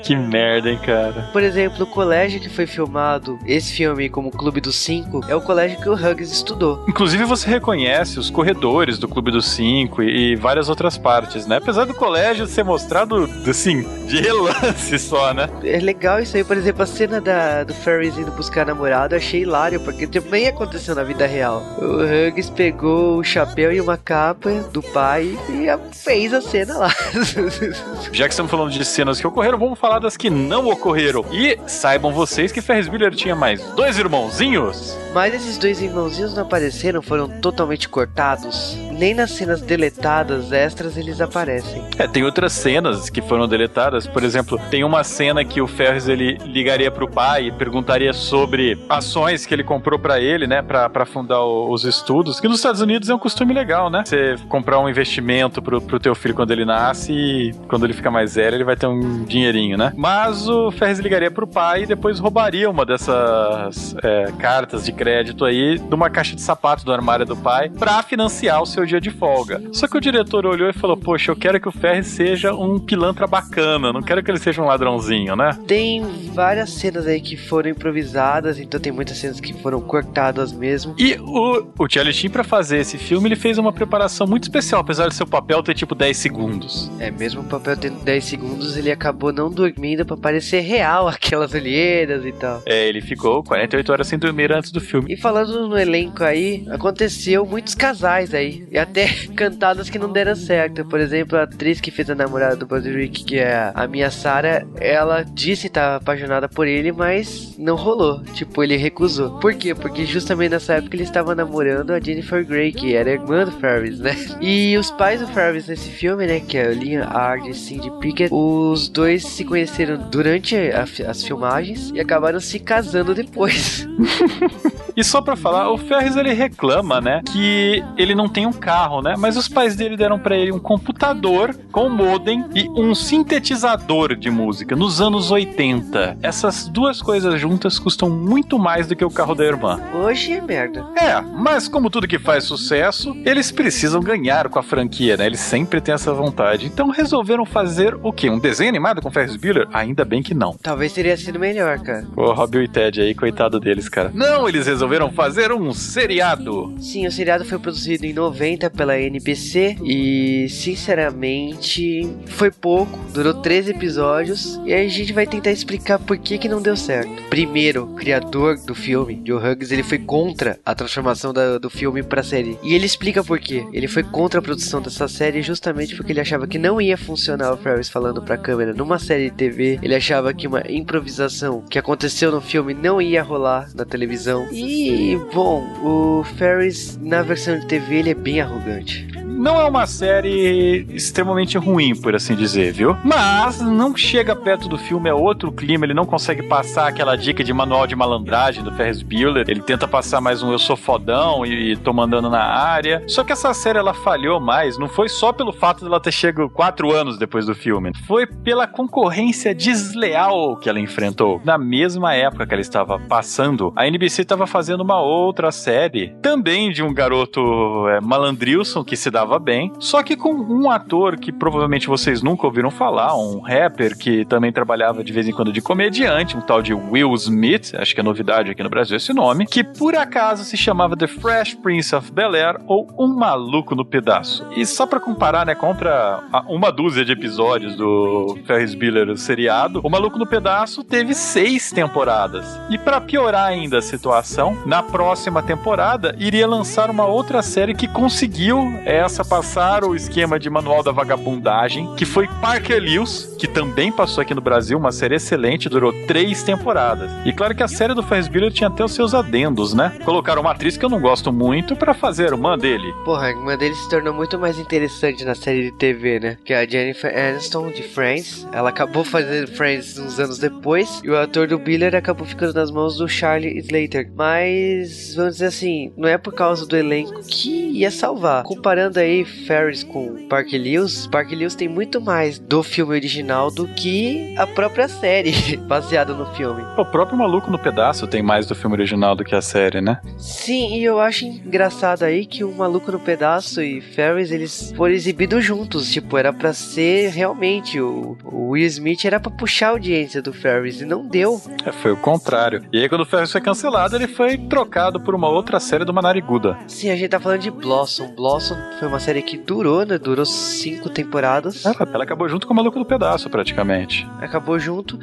Que merda, hein, cara. Por exemplo, o colégio que foi filmado esse filme como Clube dos Cinco é o colégio que o Hughes estudou. Inclusive você reconhece os corredores do Clube dos Cinco e, e várias outras partes, né? Apesar do colégio ser mostrado, assim, de relance só, né? É legal isso aí, por exemplo, a cena da, do Ferris indo buscar a namorada, eu achei hilário, porque também aconteceu na vida real. O Hughes pegou o chapéu e uma capa do pai e fez a cena lá. *laughs* Já que estamos falando de cenas que ocorreram, vamos falar das que não ocorreram. E saibam vocês que Ferris Bueller tinha mais dois irmãozinhos. Mas esses dois irmãozinhos não apareceram, foram totalmente cortados. Nem nas cenas deletadas extras eles aparecem. É, tem outras cenas que foram deletadas. Por exemplo, tem uma cena que o Ferris ele ligaria pro pai e perguntaria sobre ações que ele comprou pra ele, né, pra fundar o- os estudos. Que nos Estados Unidos é um costume legal, né? Você comprar um investimento pro, pro teu filho quando ele nasce e quando ele fica mais velho ele vai ter um dinheirinho, né? Mas o Ferris ligaria pro pai e depois roubaria uma dessas é, cartas de crédito aí de uma caixa de sapato do armário do pai pra financiar o seu dia de folga. Só que o diretor olhou e falou: Poxa, eu quero que o Ferris seja um pilantra bacana, não quero que ele seja um ladrãozinho, né? Tem várias cenas aí que foram improvisadas, então tem muitas cenas que foram cortadas mesmo. E o, o Charlie Sheen, pra fazer esse filme, ele fez uma preparação muito especial, apesar de seu papel ter tipo 10 segundos. É, mesmo o papel tendo 10 segundos, ele acabou não dormindo pra parecer real *laughs* aquelas olheiras e tal. É, ele ficou 48 horas sem dormir antes do filme. E falando no elenco aí, aconteceu muitos casais aí. E até *laughs* cantadas que não deram certo. Por exemplo, a atriz que fez a namorada do Broderick, que é a minha Sarah, ela disse estar apaixonada por ele, mas não rolou. Tipo, ele recusou. Por quê? Porque justamente nessa época ele estava namorando a Jennifer Grey, que era irmã do Ferris, né? *laughs* E os pais do Ferris nesse filme, né? Que é o Liam Ard e Cindy Pickett, os dois se conheceram durante a as filmagens e acabaram se casando depois. *laughs* E só pra falar, o Ferris ele reclama, né, que ele não tem um carro, né? Mas os pais dele deram pra ele um computador com modem e um sintetizador de música nos anos 80. Essas duas coisas juntas custam muito mais do que o carro da irmã. Hoje é merda. É, mas como tudo que faz sucesso, eles precisam ganhar com a franquia, né? Eles sempre têm essa vontade. Então resolveram fazer o quê? Um desenho animado com Ferris Bueller? Ainda bem que não. Talvez teria sido melhor, cara. Pô, Robbie e Ted aí, coitado deles, cara. Não, eles resolveram fazer um seriado. Sim, o seriado foi produzido em 90 pela NBC e, sinceramente, foi pouco. Durou 13 episódios e aí a gente vai tentar explicar por que que não deu certo. Primeiro, o criador do filme, Joe Hughes, ele foi contra a transformação da- do filme pra série. E ele explica por quê. Ele foi contra a produção dessa série justamente porque ele achava que não ia funcionar o Ferris falando pra câmera numa série de TV. Ele achava que uma improvisação que aconteceu no filme não ia rolar na televisão. E, bom, o Ferris na versão de TV ele é bem arrogante. Não é uma série extremamente ruim, por assim dizer, viu? Mas não chega perto do filme, é outro clima, ele não consegue passar aquela dica de manual de malandragem do Ferris Bueller. Ele tenta passar mais um eu sou fodão e tô mandando na área. Só que essa série ela falhou mais, não foi só pelo fato dela ter chegado quatro anos depois do filme, foi pela concorrência desleal que ela enfrentou. Na mesma época que ela estava passando, a NBC estava fazendo uma outra série, também de um garoto é, malandrilson que se dava bem, só que com um ator que provavelmente vocês nunca ouviram falar, um rapper que também trabalhava de vez em quando de comediante, um tal de Will Smith, acho que é novidade aqui no Brasil esse nome, que por acaso se chamava The Fresh Prince of Bel-Air ou Um Maluco no Pedaço. E só pra comparar, né, contra uma dúzia de episódios do Ferris Bueller seriado, O Maluco no Pedaço teve seis temporadas. E pra piorar ainda a situação, na próxima temporada iria lançar uma outra série que conseguiu essa passar o esquema de manual da vagabundagem, que foi Parker Lewis, que também passou aqui no Brasil, uma série excelente, durou três temporadas. E claro que a série do Ferris Bueller tinha até os seus adendos, né? Colocaram uma atriz que eu não gosto muito pra fazer a irmã dele. Porra, a dele se tornou muito mais interessante na série de TV, né? Que é a Jennifer Aniston de Friends. Ela acabou fazendo Friends uns anos depois. E o ator do Biller acabou ficando nas mãos do Charlie Slater. Mas, vamos dizer assim, não é por causa do elenco que ia salvar. Comparando aí Ferris com Park Lewis, Park Lewis tem muito mais do filme original do que a própria série *laughs* baseada no filme. O próprio Maluco no Pedaço tem mais do filme original do que a série, né? Sim, e eu acho engraçado aí que o Maluco no Pedaço e Ferris, eles foram exibidos juntos. Tipo, era pra ser realmente o, o Will Smith era pra puxar a audiência do Ferris e não deu. É, foi o contrário. E aí, quando o Ferris foi cancelado, ele foi trocado por uma outra série do Manariguda. Sim, a gente tá falando de Blossom. Blossom foi uma série que durou, né? Durou cinco temporadas. Ela, ela acabou junto com o Maluco no Pedaço, praticamente. Acabou junto.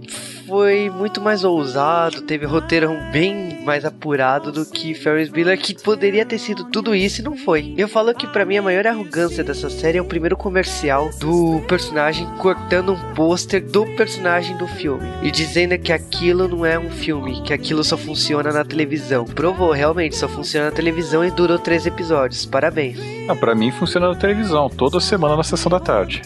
Foi muito mais ousado, teve roteiro bem mais apurado do que Ferris Bueller, que poderia ter sido tudo isso e não foi. Eu falo que pra mim a maior arrogância dessa série é o primeiro comercial do personagem cortando um pôster do personagem do filme e dizendo que aquilo não é um filme, que aquilo só funciona na televisão. Provou, realmente, só funciona na televisão e durou três episódios. Parabéns. Ah, pra mim funciona na televisão, toda semana na sessão da tarde.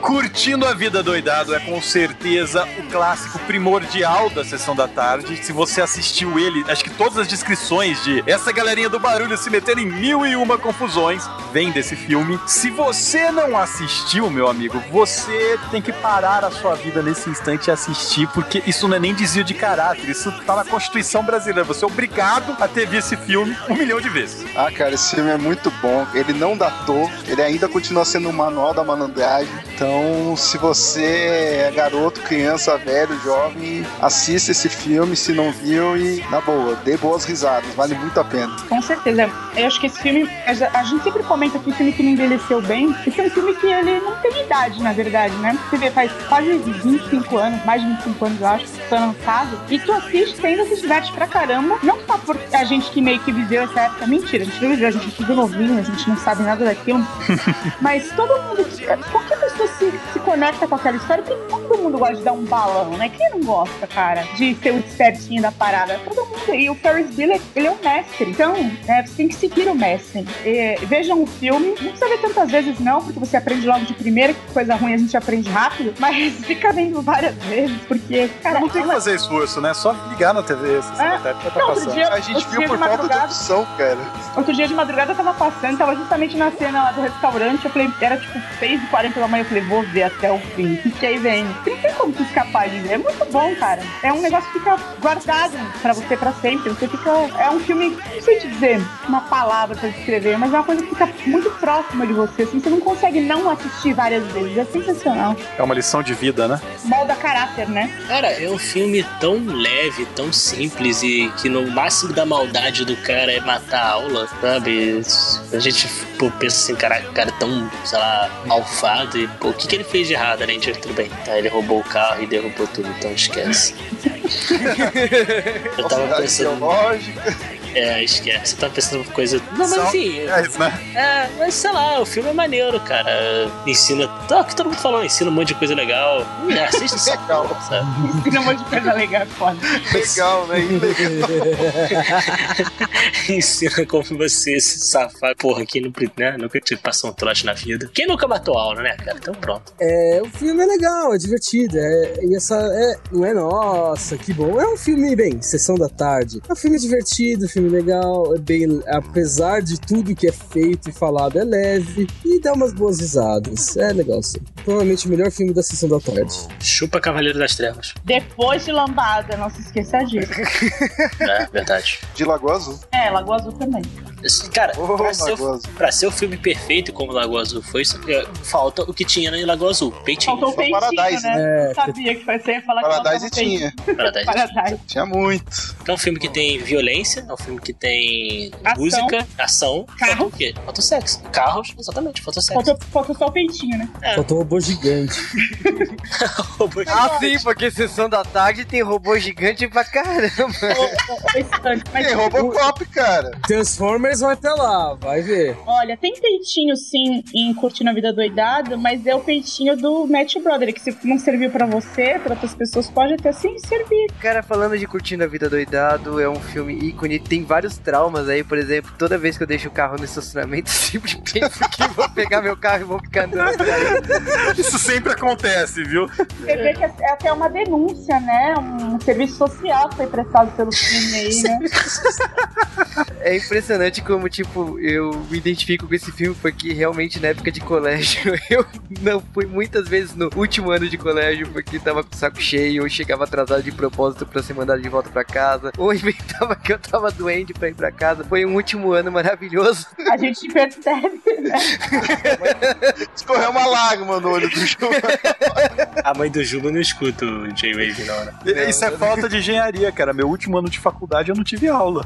Curtindo a vida doidado é com certeza o clássico primordial da sessão da tarde. Se você assistiu ele, acho que todas as descrições de essa galerinha do barulho se metendo em mil e uma confusões vem desse filme. Se você não assistiu, meu amigo, você tem que parar a sua vida nesse instante e assistir, porque isso não é nem desvio de caráter, isso tá na Constituição brasileira. Você é obrigado a ter visto esse filme um milhão de vezes. Ah, cara, esse filme é muito bom. Ele não datou, ele ainda continua sendo um manual da malandragem. Então, se você é garoto, criança, velho, jovem, assista esse filme se não viu e, na boa, dê boas risadas, vale muito a pena. Com certeza. Eu acho que esse filme, a gente sempre comenta que o filme que não envelheceu bem, esse é um filme que ele não tem idade, na verdade, né? Você vê, faz quase 25 anos, mais de 25 anos, eu acho, que foi lançado, e tu assiste ainda se diverte pra caramba, não só por a gente que meio que viveu essa época, mentira, a gente viveu, a gente é tudo novinho, a gente não sabe nada daquilo, *laughs* mas todo mundo, qualquer pessoa se, se conecta com aquela história, porque todo mundo gosta de dar um balão, né? Quem não gosta, cara, de ser o espertinho da parada? Todo mundo. E o Ferris Bueller, ele é um mestre. Então, é, você tem que seguir o mestre. E, vejam o filme. Não precisa ver tantas vezes, não, porque você aprende logo de primeira, que coisa ruim a gente aprende rápido. *laughs* Mas fica vendo várias vezes, porque, cara. Não tem que ela- fazer esforço, né? Só ligar na TV, se É. você tá passando. dia- A gente viu por falta de opção, cara. Outro dia de madrugada eu tava passando, tava justamente na cena lá do restaurante. Eu falei, era tipo 6h40 da manhã. Eu falei, vou ver até o fim. Fiquei vendo. Não tem como tu escapar de ver. É muito bom, cara. É um negócio que fica guardado pra você pra sempre. Você fica. É um filme, não sei te dizer uma palavra pra descrever, mas é uma coisa que fica muito próxima de você. Assim, você não consegue não assistir várias vezes. É sensacional. É uma lição de vida, né? Molda caráter, né? Cara, é um filme tão leve, tão simples e que no máximo da maldade do cara é matar a aula, sabe? A gente pô, pensa assim, caraca, o cara é tão, sei lá, malfado e pô, o que, que ele fez de errado, além de tudo bem? Tá, ele roubou o carro e derrubou tudo, então esquece. *laughs* Eu tava pensando. É, esquece. Tava pensando uma coisa. Não, mas Só- assim. É? É, mas sei lá, o filme é maneiro, cara. Ensina. Tá, o que todo mundo falou, ensina um monte de coisa legal. É, assiste essa Legal. porra, sabe? Ensina um monte de coisa legal, foda. Legal, né? *laughs* ensina como você se safar. Porra, quem não, né, nunca te passou um trote na vida. Quem nunca matou aula, né, cara? Então pronto. É, o filme é legal, é divertido. É, e essa. É, não é nossa, que bom. É um filme, bem, sessão da tarde. É um filme divertido, filme legal. É bem. Apesar de tudo que é feito e falado, é leve. E dá umas boas risadas. É legal, sim. Provavelmente o melhor filme da sessão da tarde. Chupa Cavaleiro das Trevas. Depois de lambada, não se esqueça disso. *laughs* É, verdade. De Lagoa Azul. É, Lagoa Azul também. Esse- Cara, Ô, pra, ser, o- pra ser o filme perfeito como Lagoa Azul foi, que, é, falta o que tinha em Lagoa Azul. Peitinho. Faltou o peitinho, Paradise, né? É, Eu sabia que você ia falar que Paradise peitinho. tinha. *laughs* Paradise. Paradise. Tinha muito. É um filme que tem violência, é um filme que tem Ação. música, ação. Carro. Falta o quê? Falta o sexo. Carros, exatamente, falta o sexo. Faltou, faltou só o peitinho, né? faltou um robô gigante. *laughs* Ah, sim, porque sessão da tarde tem robô gigante pra caramba. Ô, esse- Mas, Tem Robocop, cara. Transformers vai até lá, vai ver. olha, tem peitinho sim em Curtindo a Vida Doidado, mas é o peitinho do Match Brother, que se não serviu pra você, pra outras pessoas, pode até sim servir. Cara, falando de Curtindo a Vida Doidado, é um filme ícone, tem vários traumas aí, por exemplo, toda vez que eu deixo o carro no estacionamento, eu *laughs* sempre penso que vou pegar meu carro e vou ficar andando. Isso sempre acontece, viu? Você vê que é é até uma denúncia, né? Um serviço social que foi prestado pelo filme aí, né? É impressionante como, tipo, eu me identifico com esse filme, porque realmente na época de colégio, *laughs* eu não fui muitas vezes no último ano de colégio, porque tava com o saco cheio, ou chegava atrasado de propósito pra ser mandado de volta pra casa, *laughs* ou inventava que eu tava doente pra ir pra casa. Foi um último ano maravilhoso. A gente percebe, né? Escorreu uma lágrima no olho do João. *laughs* A mãe do Juba não escuta o J-Wave na hora. Isso é falta de engenharia, cara. Meu último ano de faculdade eu não tive aula.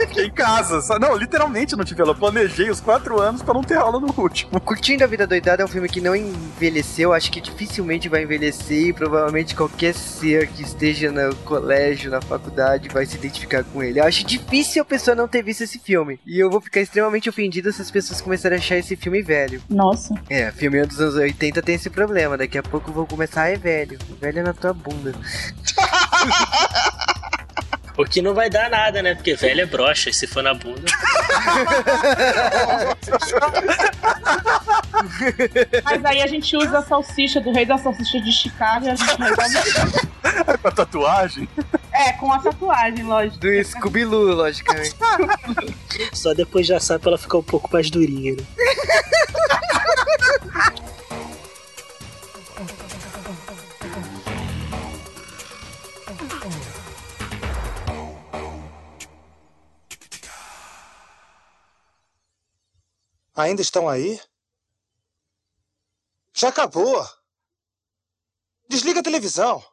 Fiquei em casa. Só- Não, literalmente não tive aula. Eu planejei os quatro anos pra não ter aula no último. *laughs* Curtindo a Vida Doidada é um filme que não envelheceu, acho que dificilmente vai envelhecer e provavelmente qualquer ser que esteja no colégio, na faculdade, vai se identificar com ele. Eu acho difícil a pessoa não ter visto esse filme. E eu vou ficar extremamente ofendido se as pessoas começarem a achar esse filme velho. Nossa. É, filme dos anos 80 tem esse problema. Daqui a pouco eu vou começar, ah, é velho. Velho é na tua bunda. *laughs* O que não vai dar nada, né? Porque velho é broxa, e se for na bunda. Mas aí a gente usa a salsicha do rei da salsicha de Chicago e a gente resolve. *laughs* É pra tatuagem? É, com a tatuagem, lógico. Do Scooby-Loo, logicamente. Só depois já sabe pra ela ficar um pouco mais durinha, né? Ainda estão aí? Já acabou. Desliga a televisão.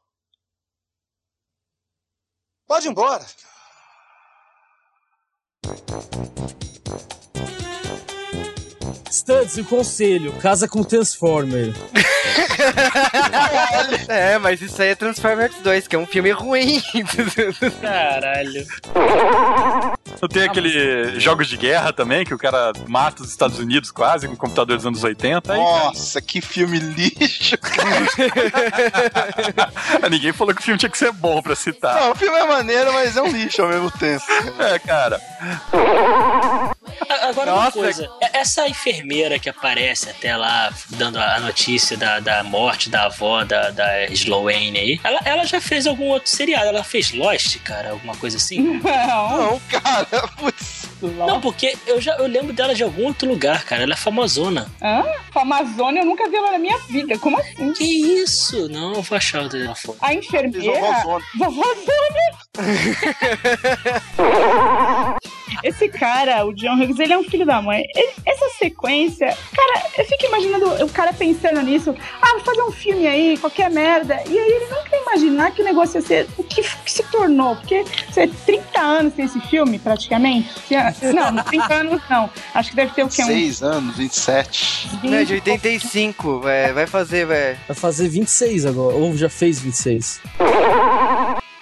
Pode ir embora. Studs, o conselho, casa com Transformer. *laughs* *laughs* é, mas isso aí é Transformers 2, que é um filme ruim. *laughs* Caralho. Não tem aquele jogos de guerra também, que o cara mata os Estados Unidos quase com o computador dos anos 80. Aí, Nossa, que filme lixo. cara, *laughs* ninguém falou que o filme tinha que ser bom pra citar. Não, o filme é maneiro, mas é um lixo ao mesmo tempo. É, cara. Agora uma Nossa. coisa, e- essa enfermeira que aparece até lá dando a a notícia da, da morte da avó da, da Sloane aí, ela, ela já fez algum outro seriado, ela fez Lost, cara, alguma coisa assim? Não, Não, cara, *laughs* putz. Não, porque eu já eu lembro dela de algum outro lugar, cara, ela é famosona. Hã? Com a Amazônia eu nunca vi ela na minha vida. Como assim? Que isso? Não, eu vou achar foto. A enfermeira. Vovózona. *laughs* Esse cara, o John Hughes, ele é um filho da mãe. Ele- essa sequência, cara, eu fico imaginando o cara pensando nisso. Ah, vou fazer um filme aí, qualquer merda. E aí ele nunca ia imaginar que o negócio ia ser o que, que se tornou. Porque você 30 anos tem esse filme, praticamente. Não, 30 anos não. Acho que deve ter o quê? Um 6 anos, 27. Não, é de 85, é, vai fazer, velho. Vai fazer 26 agora, ou já fez 26.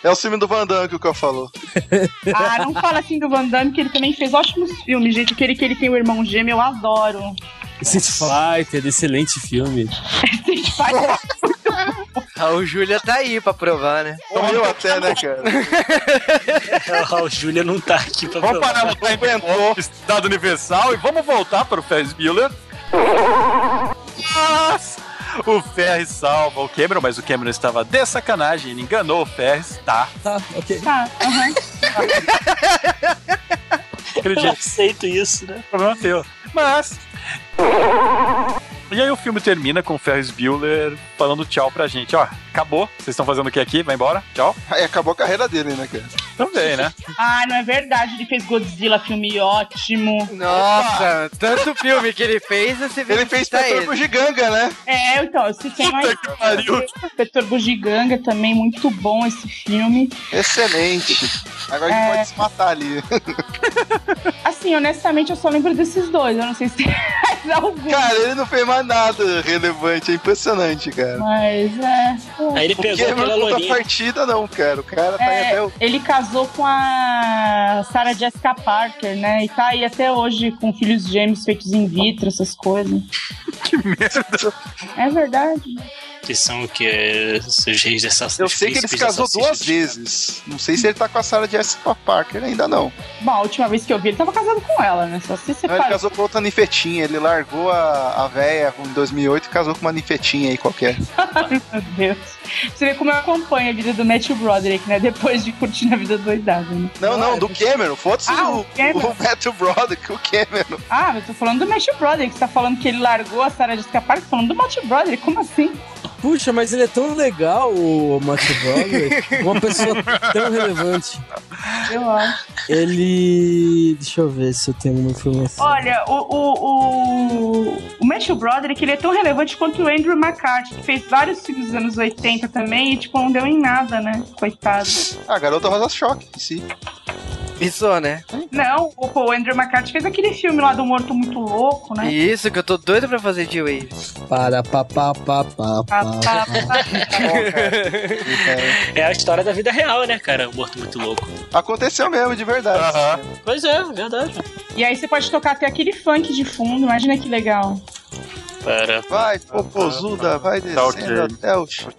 É o filme do Van Damme que o Cão falou. *laughs* Ah, não fala assim do Van Damme, que ele também fez ótimos filmes, gente. Aquele que ele tem o irmão gêmeo, eu adoro. Street Fighter, excelente filme. Street Fighter. *laughs* Ah, o Júlia tá aí pra provar, né? Morreu até, né, cara? *laughs* O Júlia não tá aqui pra Vamos provar. parar no tempo Estado Universal e vamos voltar para o Ferris Bueller. Mas o Ferris salva o Cameron, mas o Cameron estava de sacanagem, ele enganou o Ferris, tá? Tá, ok. Tá, aham. Eu Acredito, aceito isso, né? problema teu. Mas. *laughs* E aí o filme termina com o Ferris Bueller falando tchau pra gente. Ó, acabou. Vocês estão fazendo o que aqui? Vai embora? Tchau. Aí acabou a carreira dele, né, cara? Também, né? Ah, não é verdade. Ele fez Godzilla, filme ótimo. Nossa, tanto filme que ele fez, você Ele fez tá Petor. Bugiganga, né? É, então, se tem mais. Puta que pariu. Petor Bugiganga também, muito bom esse filme. Excelente. Agora a gente É. pode se matar ali. *laughs* Assim, honestamente, eu só lembro desses dois. Eu não sei se tem mais algum. Cara, ele não fez mais nada relevante. É impressionante, cara. Mas é. Aí ele pegou Cameron aquela não partida, não, cara. O cara tá aí É, até o. ele casou com a Sarah Jessica Parker, né? E tá aí até hoje com filhos gêmeos feitos in vitro, essas coisas. Que merda. É verdade. Que são o que? Os reis dessa Eu sei que ele se casou duas vezes. Não sei se ele tá com a Sarah Jessica Parker ainda não. Bom, a última vez que eu vi, ele tava casado com ela, né? Só se Não, ele separou. casou com outra ninfetinha. Ele largou a, a véia em 2008 e casou com uma ninfetinha aí qualquer. *laughs* Meu Deus. Você vê como eu acompanho a vida do Matthew Broderick, né? Depois de curtir a vida doidada, né? Não, não, do Cameron. Foda-se Ah, o, o Cameron. o Matthew Broderick, o Cameron. Ah, eu tô falando do Matthew Broderick. Você tá falando que ele largou a Sarah Jessica Parker? Falando do Matthew Broderick. Como assim? Puxa, mas ele é tão legal, o Matthew Broderick. uma pessoa tão relevante. Eu acho. Ele. Deixa eu ver se eu tenho uma informação. Olha, o, o, o, o Matthew Broderick, ele é tão relevante quanto o Andrew McCarthy, que fez vários filmes dos anos 80 também e, tipo, não deu em nada, né? Coitado. Ah, garota Rosa Choque, em Isso, né? Não, o, o Andrew McCarthy fez aquele filme lá do Morto Muito Louco, né? Isso, que eu tô doido pra fazer de Wave. Para pa pa pa pa pa. pá. *laughs* É a história da vida real, né, cara? O morto muito louco. Aconteceu mesmo, de verdade. Aham. Pois é, verdade. E aí você pode tocar até aquele funk de fundo, imagina que legal. Para. Vai, popozuda, vai Tá descendo até o chão.